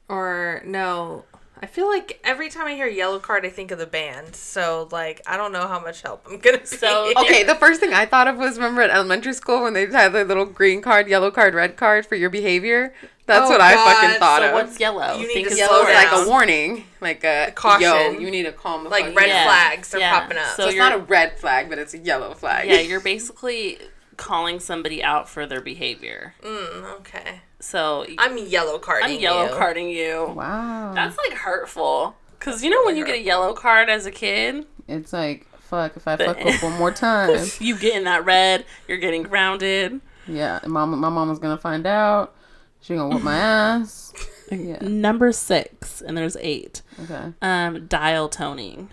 Or no. I feel like every time I hear yellow card, I think of the band. So like, I don't know how much help I'm gonna [laughs] be. Okay, the first thing I thought of was remember at elementary school when they had the little green card, yellow card, red card for your behavior? That's Oh, what I God, fucking thought So of. what's yellow? You need Think to Yellow slow is like a warning, like a Caution. Yo, you need to calm the Like fuck red. Yeah, flags are yeah. popping up. So So it's not a red flag, but it's a yellow flag. Yeah, [laughs] you're basically calling somebody out for their behavior. Mm, okay. So I'm yellow carding. I'm yellow you. carding you. Wow. That's like hurtful. Cause you know when you get a yellow card as a kid, it's like fuck if I fuck up one more [laughs] time. you get in that red, you're getting grounded. Yeah, mom, my mom was gonna find out. She gonna whoop my ass. [laughs] Yeah. Number six, and there's eight. Okay. Um, dial toning.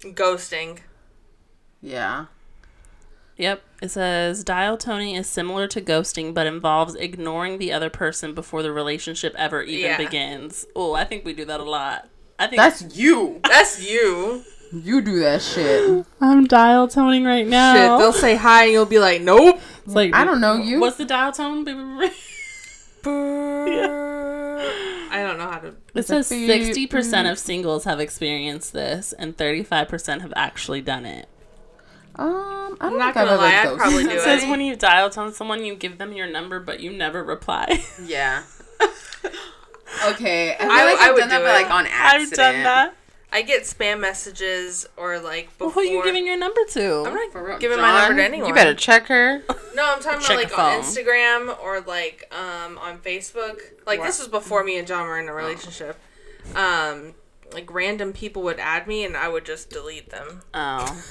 Ghosting. Yeah. Yep. It says dial toning is similar to ghosting, but involves ignoring the other person before the relationship ever even Yeah. begins. Oh, I think we do that a lot. I think That's you. That's you. You do that shit. I'm dial toning right now. Shit, they'll say hi and you'll be like, nope. It's like I don't know you. What's the dial tone? [laughs] I don't know how to. It says sixty percent of singles have experienced this, and thirty-five percent have actually done it. Um, I don't not gonna lie, I'd probably do It It says when you dial tone someone, you give them your number, but you never reply. Yeah. [laughs] Okay. I feel I- like I I've would done that, do but like on accident. I've done that. I get spam messages or like before. Who are you giving your number to? I'm not For real. giving my number to anyone. You better check her. [laughs] No, I'm talking about like on. Instagram or like um on Facebook. Like this was before me and John were in a relationship. Um, like random people would add me and I would just delete them. oh,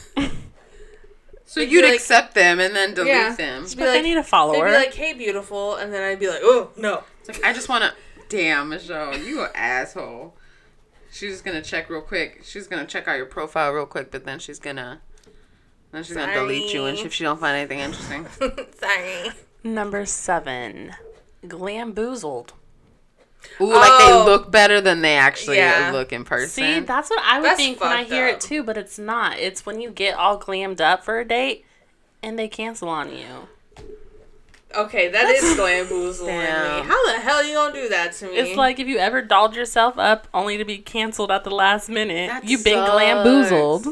So They'd you'd like- accept them and then delete Yeah. them. Be but they like- need a They'd follower. be like, "Hey, beautiful," and then I'd be like, "Oh no." It's like I just want to. Damn, Michele, you an asshole. She's just gonna check real quick. She's gonna check out your profile real quick, but then she's gonna. Then she's gonna delete you, and Sorry. if she don't find anything interesting. [laughs] Sorry. number seven, glamboozled. Ooh, like they Oh. look better than they actually Yeah. look in person. See, that's what I would That's think when I hear up. it too, but it's not. It's when you get all glammed up for a date and they cancel on you. Okay, that is glamboozling me. How the hell are you gonna do that to me? It's like if you ever dolled yourself up only to be canceled at the last minute, That you've been sucks. glamboozled.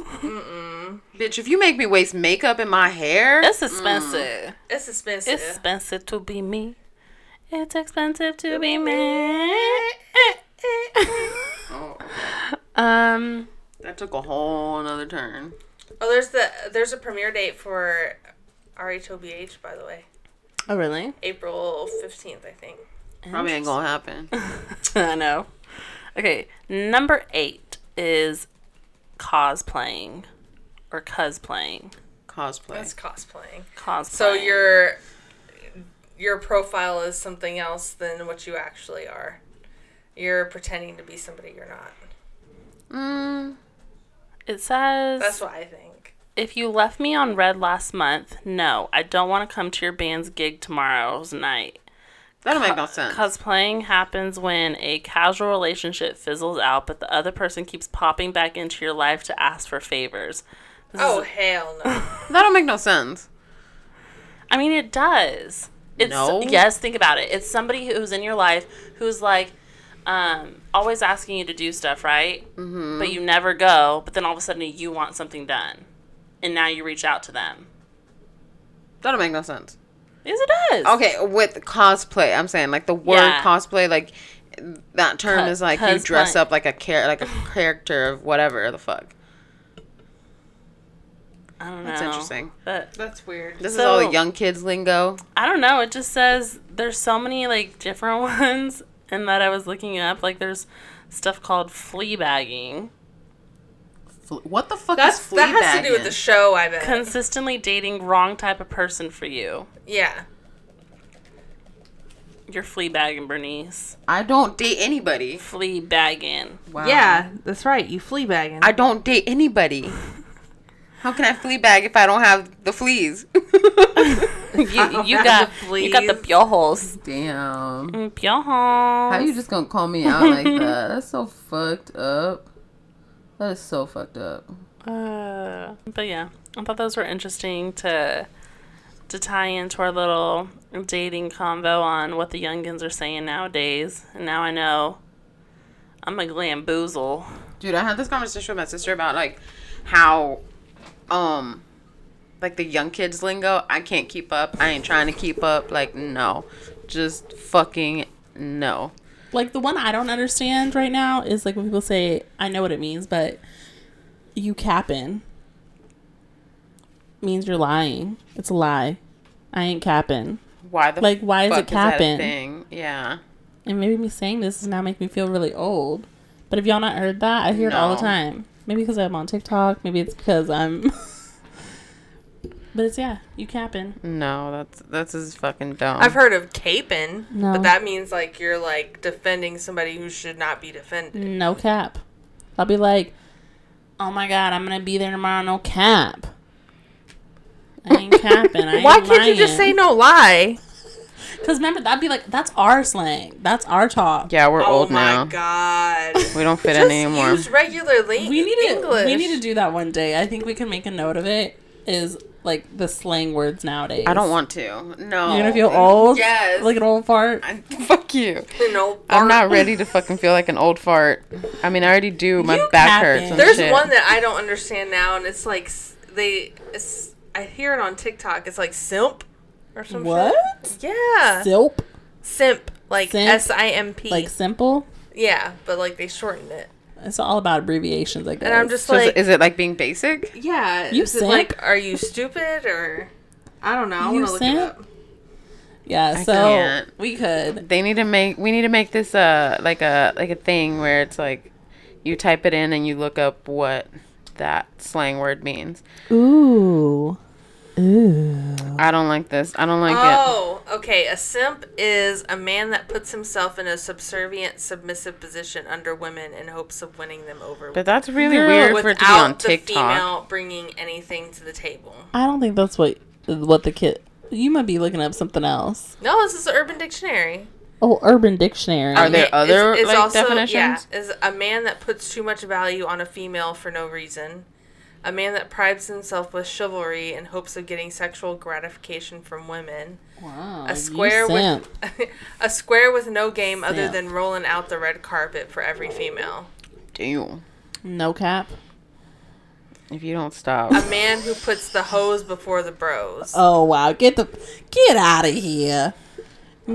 Bitch, if you make me waste makeup in my hair, It's expensive. it's expensive. It's expensive to be me. It's expensive to be me. [laughs] oh, um, that took a whole another turn. oh, there's the there's a premiere date for RHOBH by the way, oh really? April fifteenth, I think. Probably ain't gonna happen. [laughs] I know. Okay, number eight is cosplaying or cosplaying. Cosplay. That's cosplaying. Cosplaying. So your your profile is something else than what you actually are. You're pretending to be somebody you're not. Mm, it says That's what I think. If you left me on red last month, no, I don't want to come to your band's gig tomorrow's night. that'll make no sense. Cosplaying happens when a casual relationship fizzles out, but the other person keeps popping back into your life to ask for favors. This Oh is, hell no. [laughs] That'll make no sense. I mean, it does. It's, No. Yes, think about it. It's somebody who's in your life who's like, um, always asking you to do stuff, right? Mm-hmm. But you never go. But then all of a sudden you want something done, and now you reach out to them. That'll make no sense. Yes, it does. Okay, with cosplay, I'm saying like the word Yeah. cosplay, like that term Co- is like you dress up like a char- like a [sighs] character of whatever the fuck. I don't know. That's interesting. But That's weird. This is all the young kids lingo. I don't know. It just says there's so many like different [laughs] ones, and that I was looking up. Like there's stuff called flea bagging, Fl- What the fuck That's is flea that has to do with the show, I bet. consistently dating wrong type of person for you. yeah. You're flea bagging, Bernice. I don't. Date anybody. Flea bagging. Wow. Yeah, that's right. You flea bagging. I don't date anybody. [laughs] How can I flea bag if I don't have the fleas? [laughs] You, [laughs] you got the you got the fleas. piojos. Damn. Mm, Piojos. How you just gonna call me out like that? That's so fucked up. That is so fucked up. Uh, but yeah, I thought those were interesting to to tie into our little dating convo on what the youngins are saying nowadays, and now I know I'm a glamboozle. Dude, I had this conversation with my sister about like how um like the young kids lingo, I can't keep up. I ain't trying to keep up. Like no. Just fucking no. Like the one I don't understand right now is like when people say, "I know what it means," but you capping means you're lying. It's a lie. I ain't capping. Why the Like, why is it capping? thing? Yeah. And maybe me saying this is now making me feel really old. But if y'all not heard that? I hear it all the time. Maybe because I'm on TikTok. Maybe it's because I'm. [laughs] but it's yeah, you capping. No, that's that's just fucking dumb. I've heard of caping, No. but that means like you're like defending somebody who should not be defended. No cap. I'll be like, oh my god, I'm gonna be there tomorrow. No cap. I ain't [laughs] capping. I ain't Why can't you just say no lie? Because remember, that'd be like that's our slang. That's our talk. Yeah, we're oh old my now. god. [laughs] We don't fit Just in anymore. use regular le- We need to. English. We need to do that one day. I think we can make a note of it. Is like the slang words nowadays. I don't want to. No. You're gonna feel old. Yes. Like an old fart. I, fuck you. You know, I'm not ready to fucking feel like an old fart. I mean, I already do. My You back hurts. And There's shit. one that I don't understand now, and it's like they. It's, I hear it on TikTok. It's like simp or some What? shit. Yeah, Silp. simp, like Simp? S I M P. Like simple. yeah, but like they shortened it. It's all about abbreviations. I guess. And I'm just So is, like, it- is it like being basic? yeah, You is it like, are you stupid or? I don't know. I You want to look it up. yeah. I So can't. we could. They need to make. We need to make this uh like a like a thing where it's like, you type it in and you look up what that slang word means. Ooh. Ooh. I don't like this. I don't like it. Oh, okay. A simp is a man that puts himself in a subservient, submissive position under women in hopes of winning them over. But that's really Girl, weird for it to be without on the TikTok. female bringing anything to the table. I don't think that's what what the kid. You might be looking up something else. No, this is the Urban Dictionary. Oh, Urban Dictionary. Are there It's- other it's like also- definitions? Yeah, is a man that puts too much value on a female for no reason. A man that prides himself with chivalry in hopes of getting sexual gratification from women. Wow, A you square simp. with [laughs] a square with no game other Simp. than rolling out the red carpet for every female. Damn. no cap. If you don't stop. A man who puts the hose before the bros. Oh wow, get the get out of here.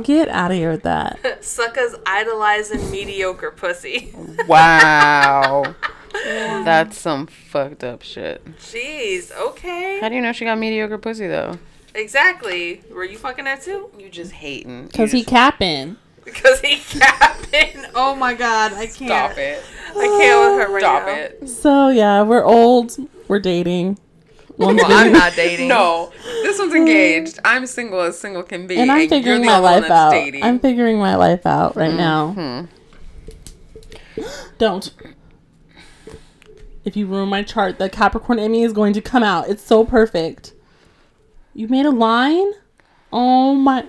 Get out of here with that. [laughs] Suckers idolizing mediocre pussy. [laughs] Wow. [laughs] That's some fucked up shit. Jeez, okay. How do you know she got mediocre pussy though? Exactly. Were you fucking that too? You just hating. Cause he capping. Because he capping. Oh my god, I can't. Stop it. I can't with her right Stop now. it. So yeah, we're old. We're dating. Well, [laughs] I'm not dating. No, this one's engaged. I'm single as single can be, and I'm you're figuring my life out. dating. I'm figuring my life out right Mhm. now. [gasps] Don't. If you ruin my chart, the Capricorn Emmy is going to come out. It's so perfect. You made a line? Oh my.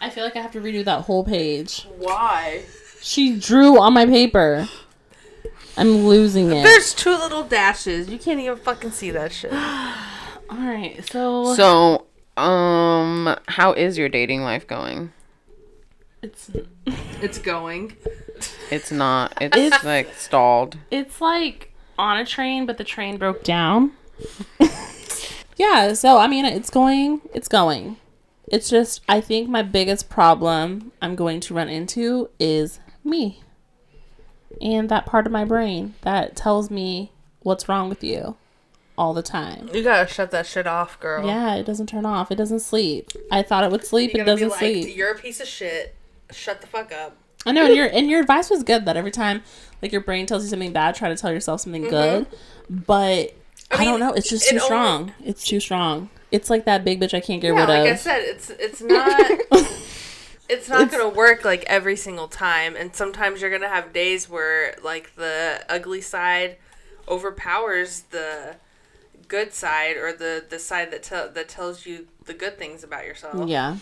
I feel like I have to redo that whole page. Why? She drew on my paper. I'm losing it. There's two little dashes. You can't even fucking see that shit. [sighs] All right, so, So, um, how is your dating life going? it's [laughs] It's going. It's not. [laughs] It's, like stalled. it's like on a train, but the train broke down. [laughs] yeah, so I mean, it's going, it's going. It's just, I think my biggest problem I'm going to run into is me. And that part of my brain that tells me what's wrong with you all the time. You gotta shut that shit off, girl. Yeah, it doesn't turn off. It doesn't sleep. I thought it would sleep. It doesn't like, sleep. you're a piece of shit. Shut the fuck up. I know, and your and your advice was good. That every time, like your brain tells you something bad, try to tell yourself something mm-hmm. good. But I, mean, don't know. It's just too only- strong. It's too strong. It's like that big bitch I can't get Yeah, rid like I of. said, it's it's not [laughs] it's not gonna work like every single time, and sometimes you're gonna have days where like the ugly side overpowers the good side or the the side that tell that tells you the good things about yourself. yeah,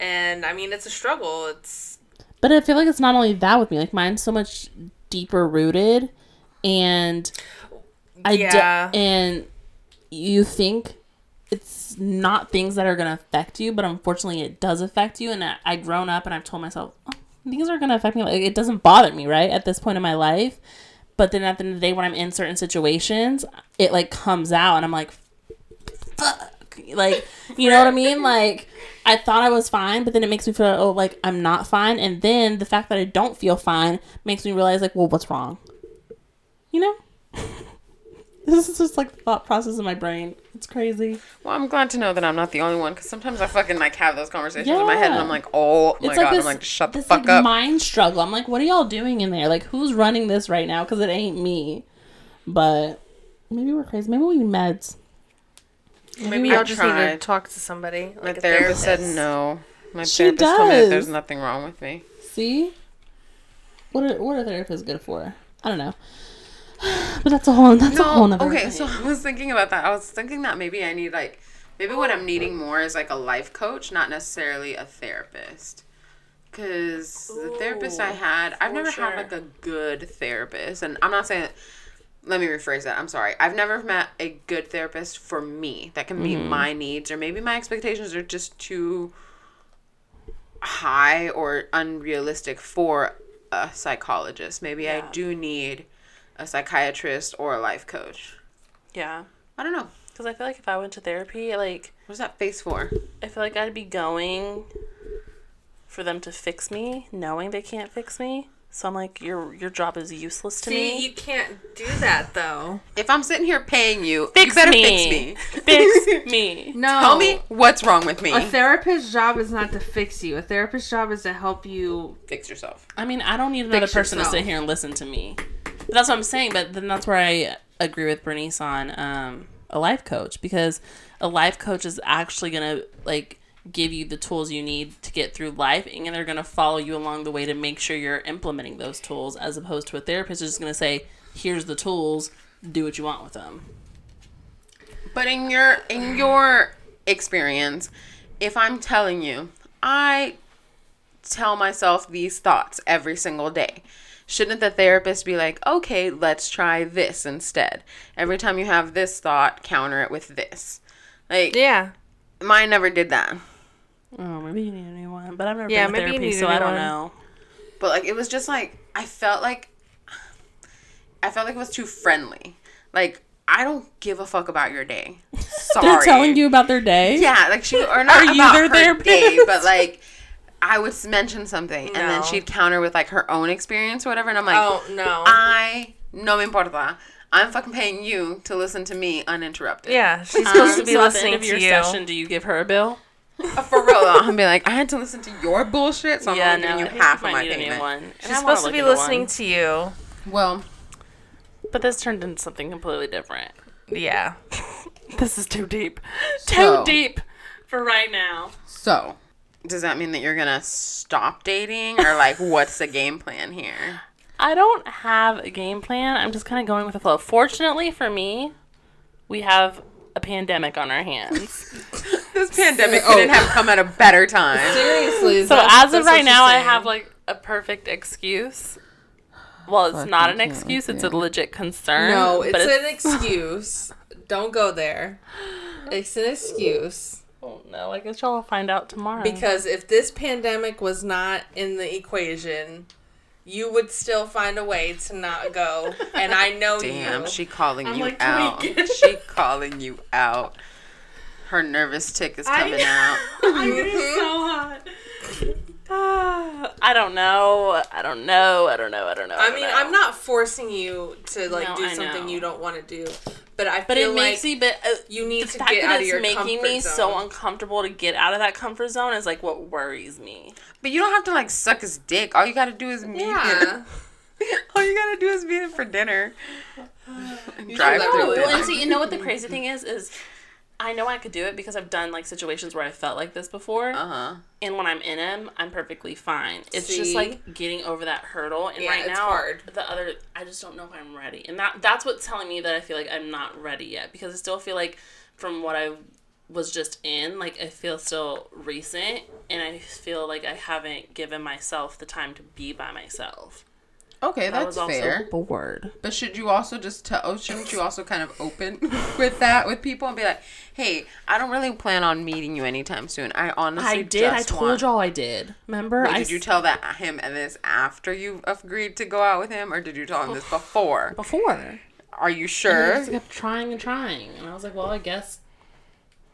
And I mean, it's a struggle. It's but I feel like it's not only that with me. Like mine's so much deeper rooted, and i Yeah. and you think it's not things that are gonna affect you, but unfortunately it does affect you. And I, I grown up and I've told myself, oh, these are gonna affect me. Like it doesn't bother me, right? At this point in my life. But then at the end of the day when I'm in certain situations, it like comes out and I'm like, fuck. Like, you know what I mean? Like I thought I was fine, but then it makes me feel oh like I'm not fine. And then the fact that I don't feel fine makes me realize like, well, what's wrong? You know? [laughs] this is just like the thought process in my brain. It's crazy. Well, I'm glad to know that I'm not the only one because sometimes I fucking like have those conversations in my head and I'm like, oh my It's god, this, I'm like, shut the this, fuck like, up. Mind struggle. I'm like, what are y'all doing in there? Like, who's running this right now? Because it ain't me. But maybe we're crazy. Maybe we need meds. Maybe I y'all just need to talk to somebody. My Like a therapist said no. My She therapist told me that there's nothing wrong with me. See, what are what are therapists good for? I don't know. [gasps] But that's a whole that's a whole No, nother. okay, thing. so I was thinking about that. I was thinking that maybe I need like maybe what I'm needing more is like a life coach, not necessarily a therapist. Cause the therapist I had, I've never sure. had like a good therapist, and I'm not saying. Let me rephrase that. I'm sorry. I've never met a good therapist for me that can meet mm-hmm. my needs, or maybe my expectations are just too high or unrealistic for a psychologist. Maybe I do need a psychiatrist or a life coach. yeah, I don't know. because I feel like if I went to therapy, like What's that face for? I feel like I'd be going for them to fix me, knowing they can't fix me. So I'm like, your your job is useless to See, me. you can't do that though. If I'm sitting here paying you, Fix you better me. fix me. [laughs] Fix [laughs] me. No. Tell me what's wrong with me. A therapist's job is not to fix you. A therapist's job is to help you. fix yourself. I mean, I don't need another Fix person to sit here and listen to me. That's what I'm saying. But then that's where I agree with Bernice on um, a life coach because a life coach is actually gonna like give you the tools you need to get through life, and they're gonna follow you along the way to make sure you're implementing those tools, as opposed to a therapist who's just gonna say, "Here's the tools, do what you want with them." But in your in your experience, if I'm telling you, I tell myself these thoughts every single day. Shouldn't the therapist be like, "Okay, let's try this instead." Every time you have this thought, counter it with this. Like Yeah. mine never did that. Oh, maybe you need a new one, but I've never Yeah, been to maybe you therapy, need a so new I don't one. know. But like it was just like I felt like I felt like it was too friendly. Like I don't give a fuck about your day. Sorry. [laughs] They're telling you about their day. Yeah, like she or [laughs] not Are you about their her therapist? day, but like I would mention something and then she'd counter with like her own experience or whatever, and I'm like, Oh no. I no me importa. I'm fucking paying you to listen to me uninterrupted. yeah, she's supposed to be so at the listening end of to your you. session, do you give her a bill? Uh, for real though. I'm be like, I had to listen to your bullshit, so I'm yeah, only no, giving you half of my need a new payment. one. And She's supposed to be listening one. to you. Well, But this turned into something completely different. Yeah. [laughs] This is too deep. Too So- deep for right now. so does that mean that you're gonna stop dating or like what's the game plan here? I don't have a game plan. I'm just kind of going with the flow. Fortunately for me, we have a pandemic on our hands. [laughs] This pandemic Oh. couldn't have come at a better time. Seriously. so as of right now, I have like a perfect excuse. Well, it's not an excuse. It's a legit concern. No, but it's an [laughs] excuse. Don't go there. It's an excuse. Oh, no, I guess y'all will find out tomorrow. Because if this pandemic was not in the equation, you would still find a way to not go. [laughs] And I know Damn, you. she calling I'm you like, out. get- she calling you out. Her nervous tick is coming out. [laughs] I'm getting so [laughs] hot. [sighs] I don't know. I don't know. I don't know. I don't know. I don't mean, know. I'm not forcing you to like No, do I something know. you don't want to do, but I But feel it like makes me. But uh, you need to fact get out of it's your making comfort me so uncomfortable to get out of that comfort zone is like what worries me. But you don't have to like suck his dick. All you gotta do is meet him. [laughs] All you gotta do is meet him for dinner. [sighs] [laughs] Drive let through her Well, dinner. and [laughs] see, you know what the crazy thing is is. I know I could do it because I've done like situations where I felt like this before, Uh huh. and when I'm in them, I'm perfectly fine. It's just like getting over that hurdle, and Yeah, right it's now, hard. the other, I just don't know if I'm ready, and that that's what's telling me that I feel like I'm not ready yet because I still feel like from what I was just in, like I feel still recent, and I feel like I haven't given myself the time to be by myself. Okay, I that's fair. bored. But should you also just tell? Oh, shouldn't you also kind of open [laughs] with that with people and be like, Hey, I don't really plan on meeting you anytime soon. I honestly I did. I told want- y'all I did. Remember? Wait, I did you tell that him and this after you agreed to go out with him, or did you tell him this before? before? Are you And he sure? just kept trying and trying, and I was like, well, I guess.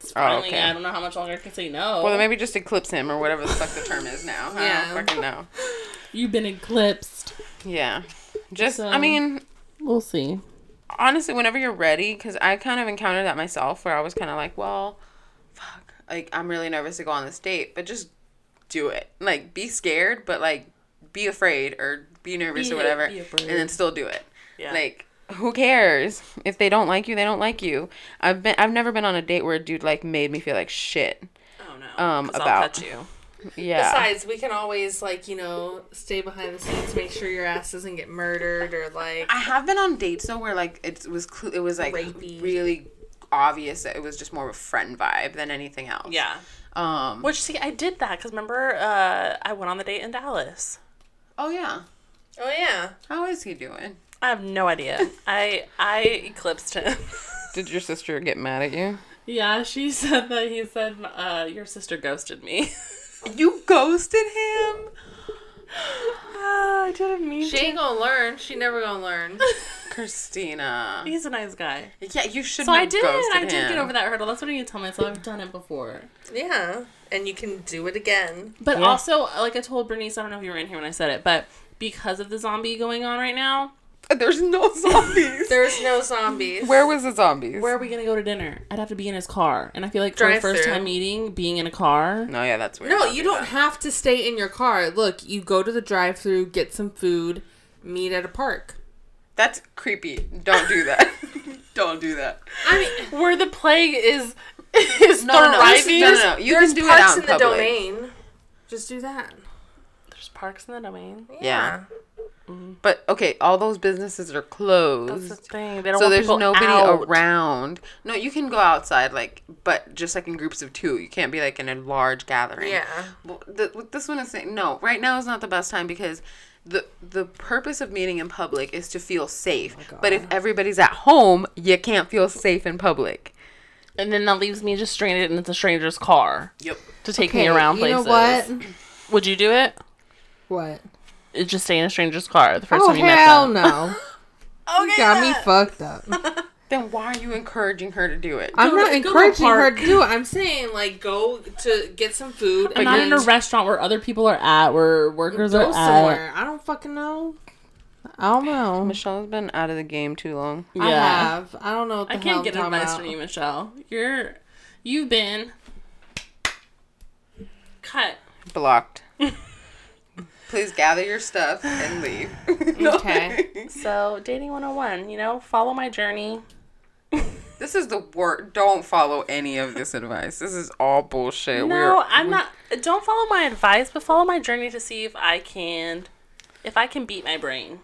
It's Oh, okay. I don't know how much longer I can say no. Well, then maybe just eclipse him or whatever the fuck the term is now. I [laughs] Yeah. don't fucking know. [laughs] You've been eclipsed. Yeah. Just, So- I mean, We'll see. honestly, whenever you're ready, because I kind of encountered that myself where I was kind of like, well, fuck, like, I'm really nervous to go on this date, but just do it. Like, be scared, but like, be afraid or be nervous Be- or whatever, and then still do it. Yeah. Like, who cares if they don't like you? They don't like you. I've been, I've never been on a date where a dude like made me feel like shit. Oh no. Um, about- you. Yeah. Besides, we can always like you know stay behind the scenes, make sure your ass doesn't get murdered or like. I have been on dates though where like it was cl- it was like Rapey. really obvious that it was just more of a friend vibe than anything else. Yeah. Um. Which see, I did that because remember, uh, I went on the date in Dallas. Oh yeah. Oh yeah. How is he doing? I have no idea. [laughs] I I eclipsed him. Did your sister get mad at you? yeah, she [laughs] said that he said uh, your sister ghosted me. [laughs] You ghosted him. Ah, I didn't mean She ain't gonna learn. She never gonna learn. [laughs] Christina. He's a nice guy. Yeah, you should. So have I did. Ghosted I did him. get over that hurdle. That's what I need to tell myself. I've done it before. yeah, and you can do it again. But Yeah. also, like I told Bernice, I don't know if you were in here when I said it, but because of the zombie going on right now, [laughs] There's no zombies. There's no zombies. Where was the zombies? where are we gonna go to dinner? I'd have to be in his car, and I feel like for a Drive-through. first time meeting, being in a car. No, yeah, that's weird. No, you don't have to stay in your car. Look, you go to the drive-through, get some food, meet at a park. That's creepy. Don't do that. [laughs] don't do that. I mean, Where the plague is [laughs] is No, no, no. thriving. No, no, no. You there's can do it parks out in in the public. domain. Just do that. There's parks in the domain. Yeah. Mm-hmm. But okay, all those businesses are closed. That's the thing. They don't so want there's nobody out. around. No, you can go outside, like, but just like in groups of two. You can't be like in a large gathering. Yeah. Well, the, what this one is saying no. Right now is not the best time because the the purpose of meeting in public is to feel safe. Oh but if everybody's at home, you can't feel safe in public. And then that leaves me just stranded in a stranger's car Yep. to take me around you places. know what? Would you do it? What? It just stay in a stranger's car the first Oh time you met hell them. no! [laughs] Okay. Got me fucked up. [laughs] Then why are you encouraging her to do it? I'm Go not to- go to a encouraging her park. to do it. [laughs] I'm saying like go to get some food. I'm not in a restaurant where other people are at, where workers go are at. somewhere. I don't fucking know. I don't know. Michele's been out of the game too long. Yeah. I have. I don't know what the I hell can't I'm get talking advice about. from you, Michele. You're, you've been cut. Blocked. Please gather your stuff and leave. [laughs] Okay. [laughs] So dating 101, you know, follow my journey. This is the word. Don't follow any of this advice. This is all bullshit. No, I'm not. Don't follow my advice, but follow my journey to see if I can, if I can beat my brain.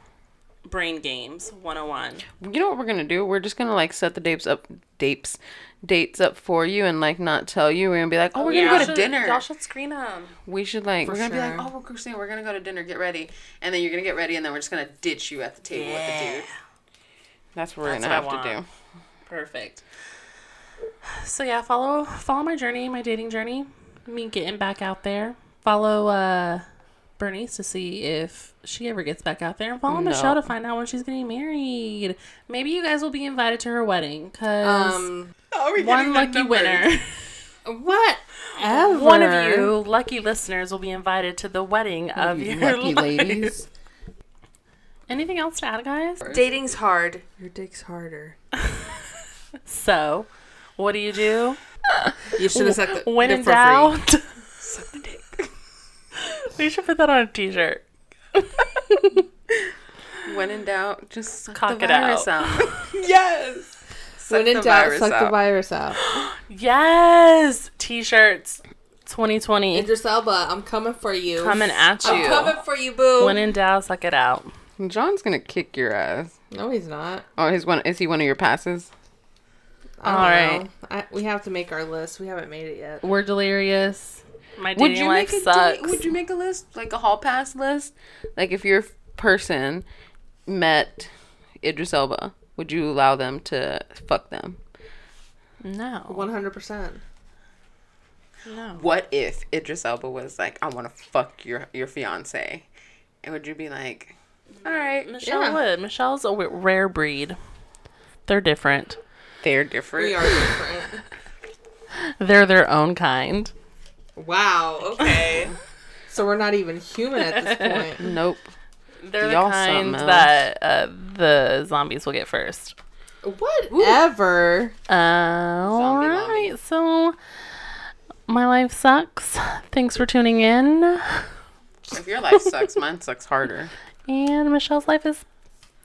Brain games 101. You know what we're gonna do? We're just gonna like set the dates up, dates, dates up for you, and like not tell you. We're gonna be like, oh, we're gonna go to dinner. Y'all should screen them. we should like. we're gonna be like, oh, we're Christina. We're gonna go to dinner. Get ready, and then you're gonna get ready, and then we're just gonna ditch you at the table with the dude. That's what we're That's gonna what have to do. Perfect. So yeah, follow follow my journey, my dating journey. Me getting back out there. Follow uh Bernice to see if she ever gets back out there, and follow No. Michele to find out when she's getting married. Maybe you guys will be invited to her wedding, cause Um. one lucky winner, [laughs] What? Ever. one of you lucky listeners will be invited to the wedding of You your lucky life. ladies. [laughs] Anything else to add, guys? Dating's hard. Your dick's harder. [laughs] So, what do you do? You should have said the when the in for free. doubt, suck the dick. [laughs] we should put that on a t-shirt. [laughs] When in doubt, just suck Cock the it virus out. out. [laughs] yes. Suck When in doubt, virus suck the virus out. [gasps] Yes, t-shirts, 2020 Idris Elba, I'm coming for you. coming at you. I'm coming for you, boo. When in doubt, suck it out. John's gonna kick your ass. No, he's not. Oh, he's one. Is he one of your passes? I don't All know. right. I, we have to make our list. We haven't made it yet. We're delirious. My Would you life make a sucks. date- would you make a list like a hall pass list? Like if you're person met Idris Elba, would you allow them to fuck them? No. One hundred percent. No. What if Idris Elba was like, I want to fuck your your fiance? And would you be like, all right, Michele Yeah. would. Michele's a w- rare breed. They're different. they're different. We are different. [laughs] They're their own kind. Wow. Okay. [laughs] so we're not even human at this point. [laughs] Nope. They're the Y'all kind that uh, the zombies will get first. Whatever. Uh, all Zombie right. So, my life sucks. Thanks for tuning in. If your life sucks, mine sucks harder. [laughs] And Michele's life is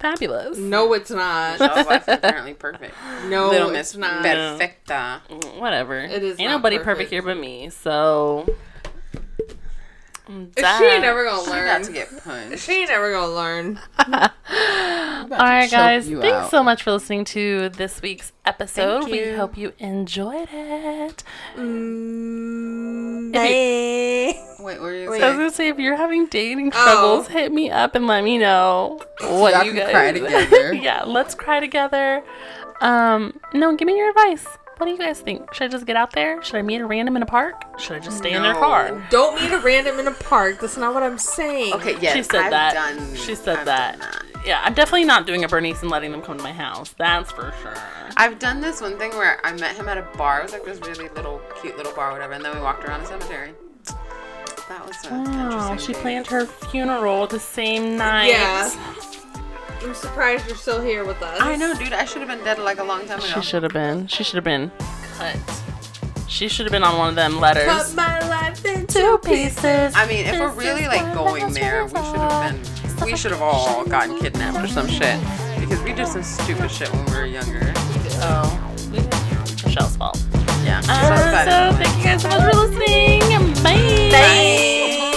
fabulous. No, it's not. Michele's life is apparently perfect. [laughs] No, Little it's Miss not. Perfecta. Whatever. It is Ain't not nobody perfect. perfect here but me. So. She ain't never gonna She got learn. to get punched. She ain't never gonna learn. [laughs] All right, guys. Thanks so much for listening to this week's episode. We hope you enjoyed it. Mm, If you- [laughs] Wait, what are you I was gonna say if you're having dating Oh. struggles, hit me up and let me know what y'all you can guys cry together. [laughs] yeah, let's cry together. Um, no, give me your advice. What do you guys think? Should I just get out there? Should I meet a random in a park? Should I just stay in their No. car? Don't meet a random in a park. That's not what I'm saying. Okay, yes, she said I've that. Done, she said I've that. done that. Yeah, I'm definitely not doing a Bernice and letting them come to my house. That's for sure. I've done this one thing where I met him at a bar. It was like this really little, cute little bar, or whatever, and then we walked around a cemetery. That was a oh, Wow, interesting she date. planned her funeral the same night. Yeah. I'm surprised you're still here with us. I know, dude. I should have been dead like a long time ago. She should have been. She should have been cut. She should have been on one of them letters. Cut my life into pieces. I mean, if we're really like going there, we should have been. We should have all gotten kidnapped or some shit because we did some stupid shit when we were younger. Oh, Michele's fault. Yeah. Uh, So, so thank you guys so much for listening. Bye. Bye.